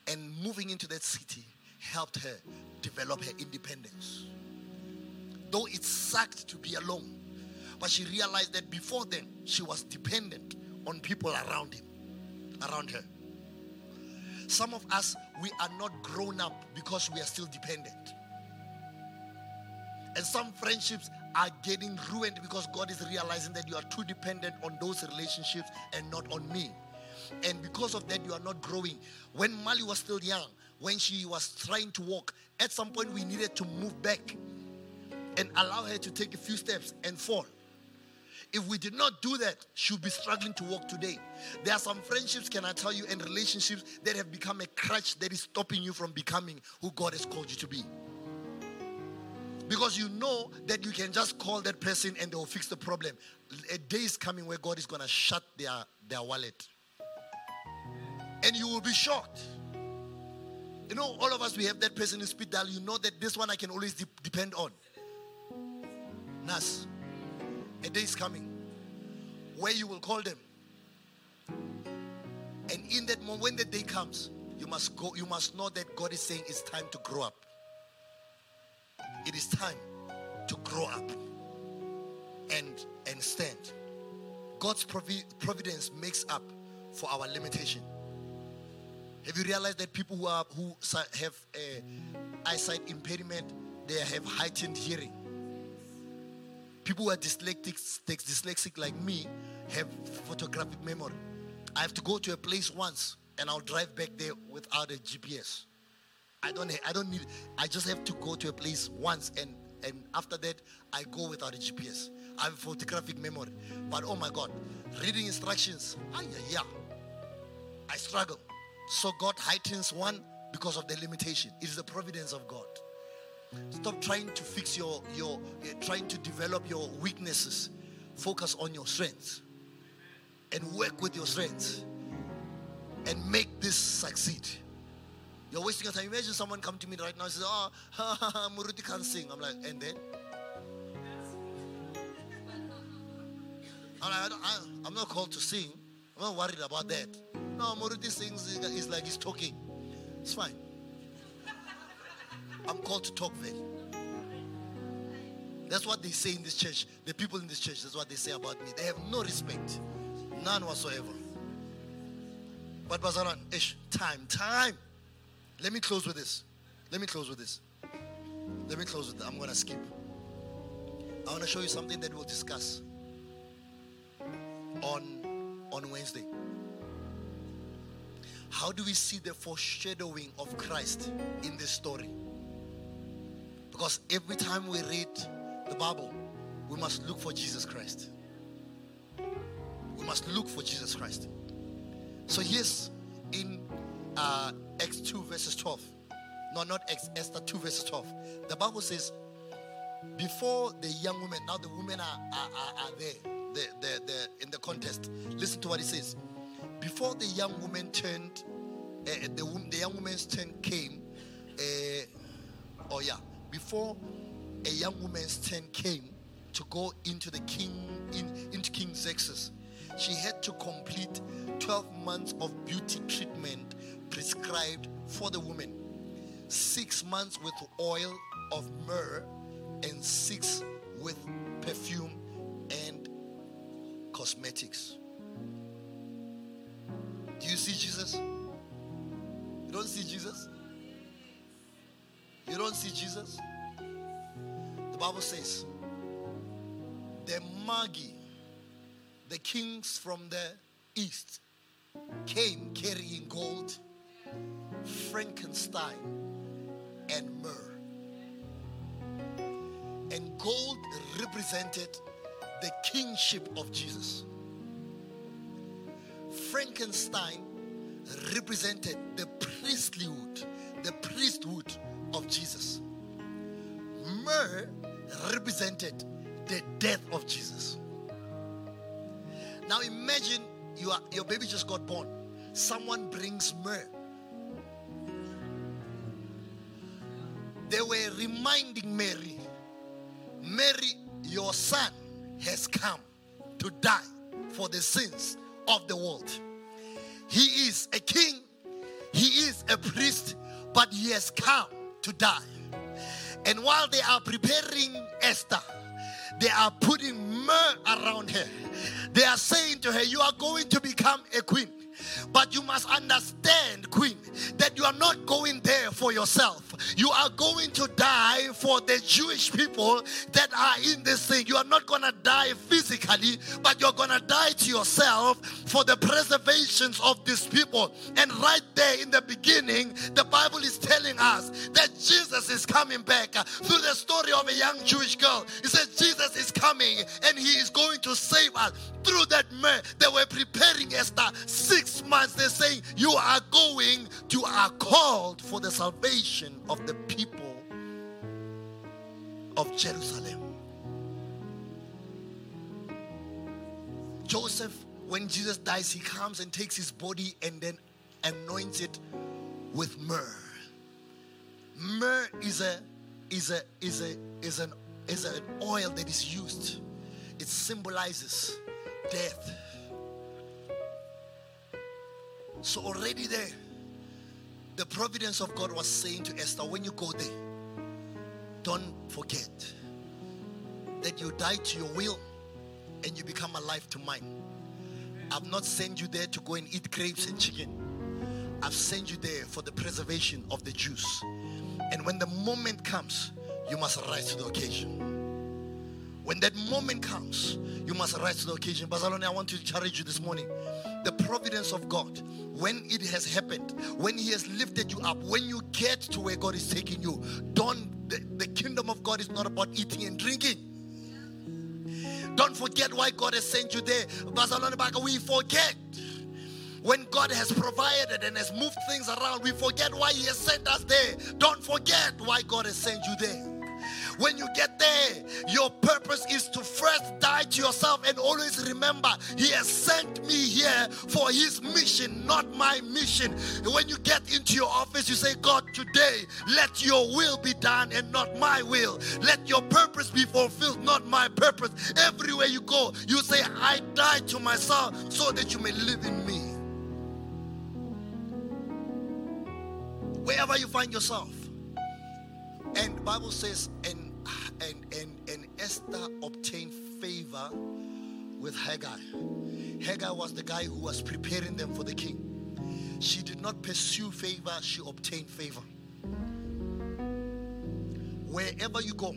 And moving into that city helped her develop her independence. Though it sucked to be alone, but she realized that before then she was dependent on people around him, around her. Some of us, we are not grown up because we are still dependent. And some friendships are getting ruined because God is realizing that you are too dependent on those relationships and not on me. And because of that, you are not growing. When Mali was still young, when she was trying to walk, at some point we needed to move back and allow her to take a few steps and fall. If we did not do that, she'll be struggling to walk today. There are some friendships, can I tell you, and relationships that have become a crutch that is stopping you from becoming who God has called you to be. Because you know that you can just call that person and they will fix the problem. A day is coming where God is going to shut their, their wallet. And you will be shocked. You know, all of us, we have that person in speed dial. You know that this one I can always de- depend on. Nas. A day is coming where you will call them. And in that moment, when the day comes, you must go, you must know that God is saying it's time to grow up. It is time to grow up and and stand. God's provi- providence makes up for our limitation. Have you realized that people who are who have a eyesight impairment, they have heightened hearing? People who are dyslexic, dyslexic like me, have photographic memory. I have to go to a place once, and I'll drive back there without a GPS. I don't. I don't need. I just have to go to a place once, and and after that, I go without a GPS. I have photographic memory, but oh my God, reading instructions. Ah, yeah, yeah. I struggle. So God heightens one because of the limitation. It is the providence of God. Stop trying to fix your your uh, trying to develop your weaknesses. Focus on your strengths and work with your strengths and make this succeed. You're wasting your time. Imagine someone come to me right now and says, "Oh, Moruti can't sing." I'm like, and then I'm, like, I I'm not called to sing. I'm not worried about that. No, Moruti sings is like he's talking. It's fine. I'm called to talk very. That's what they say in this church. The people in this church, that's what they say about me. They have no respect. None whatsoever. But Bazalwane, ish, time, time. Let me close with this. Let me close with this. Let me close with this. I'm gonna skip. I want to show you something that we'll discuss on on Wednesday. How do we see the foreshadowing of Christ in this story? Because every time we read the Bible, we must look for Jesus Christ. We must look for Jesus Christ. So, yes, in uh, Acts 2, verses 12, no, not Acts, Esther 2, verses 12, the Bible says, before the young women, now the women are, are, are, are there, they're, they're, they're in the contest. Listen to what it says. Before the young woman turned, uh, the, the young woman's turn came, uh, oh yeah, before a young woman's turn came to go into the king in, into King Xerxes, she had to complete 12 months of beauty treatment prescribed for the woman. Six months with oil of myrrh and six with perfume and cosmetics. Do you see Jesus? You don't see Jesus? You don't see Jesus? The Bible says, the Magi, the kings from the east, came carrying gold, frankincense, and myrrh. And gold represented the kingship of Jesus. frankincense represented the priestlyhood, the priesthood of Jesus. Myrrh represented the death of Jesus. Now imagine you are, your baby just got born. Someone brings myrrh. They were reminding Mary, Mary, your son has come to die for the sins of the world. He is a king, he is a priest, but he has come to die. And while they are preparing Esther, they are putting myrrh around her. They are saying to her, You are going to become a queen. But you must understand, Queen, that you are not going there for yourself. You are going to die for the Jewish people that are in this thing. You are not going to die physically, but you're going to die to yourself for the preservations of these people. And right there in the beginning, the Bible is telling us that Jesus is coming back through the story of a young Jewish girl. He says, Jesus is coming and he is going to save us. Through that man, they were preparing Esther six months. They're saying, You are going, you are called for the salvation of the people of Jerusalem. Joseph, when Jesus dies, he comes and takes his body and then anoints it with myrrh. Myrrh is a is a is a is an is an oil that is used. It symbolizes death. So already there, the providence of God was saying to Esther, when you go there, don't forget that you die to your will and you become alive to mine. I've not sent you there to go and eat grapes and chicken. I've sent you there for the preservation of the Jews. And when the moment comes, you must rise to the occasion. When that moment comes, you must rise to the occasion. Bazalwane, I want to encourage you this morning. The providence of God, when it has happened, when He has lifted you up, when you get to where God is taking you, don't, the, the kingdom of God is not about eating and drinking. Don't forget why God has sent you there. We forget when God has provided and has moved things around, we forget why He has sent us there. Don't forget why God has sent you there. When you get there, your purpose is to first die to yourself and always remember He has sent me here for His mission, not my mission. when you get into your office, you say, God, today let your will be done and not my will. Let your purpose be fulfilled, not my purpose. Everywhere you go, you say, I die to myself so that you may live in me. Wherever you find yourself. And Bible says, and and, and, and Esther obtained favor with Hegai. Hegai was the guy who was preparing them for the king. She did not pursue favor, she obtained favor. Wherever you go,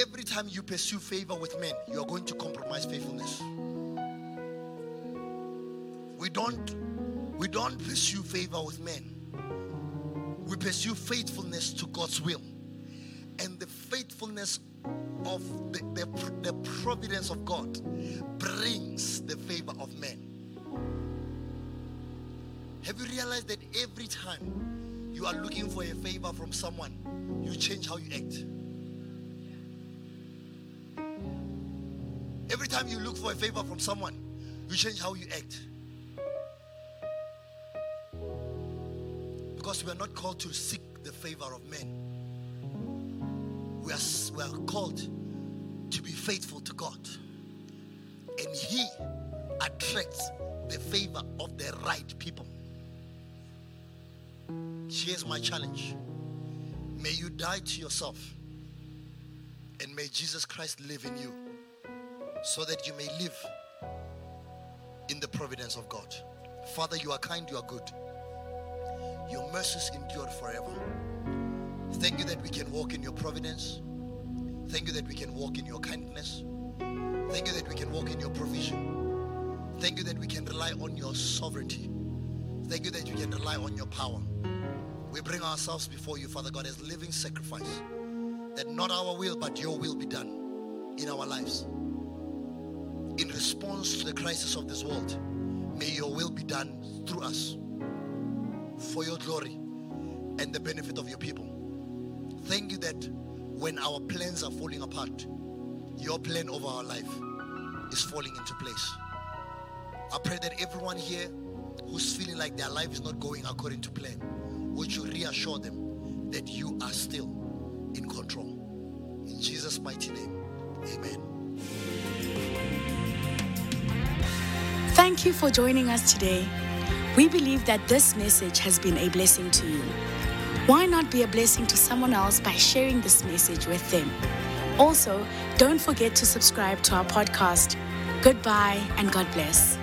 every time you pursue favor with men, you are going to compromise faithfulness. We don't we don't pursue favor with men. We pursue faithfulness to God's will and the faithfulness of the, the, the providence of God brings the favor of men. Have you realized that every time you are looking for a favor from someone, you change how you act? Every time you look for a favor from someone, you change how you act. Because we are not called to seek the favor of men we are, we are called to be faithful to God. And He attracts the favor of the right people. Here's my challenge May you die to yourself, and may Jesus Christ live in you so that you may live in the providence of God. Father, you are kind, you are good. Your mercies endure forever. Thank you that we can walk in your providence. Thank you that we can walk in your kindness. Thank you that we can walk in your provision. Thank you that we can rely on your sovereignty. Thank you that we can rely on your power. We bring ourselves before you, Father God, as living sacrifice. That not our will, but your will be done in our lives. In response to the crisis of this world, may your will be done through us for your glory and the benefit of your people. Thank you that when our plans are falling apart, your plan over our life is falling into place. I pray that everyone here who's feeling like their life is not going according to plan, would you reassure them that you are still in control? In Jesus' mighty name, amen. Thank you for joining us today. We believe that this message has been a blessing to you. Why not be a blessing to someone else by sharing this message with them? Also, don't forget to subscribe to our podcast. Goodbye and God bless.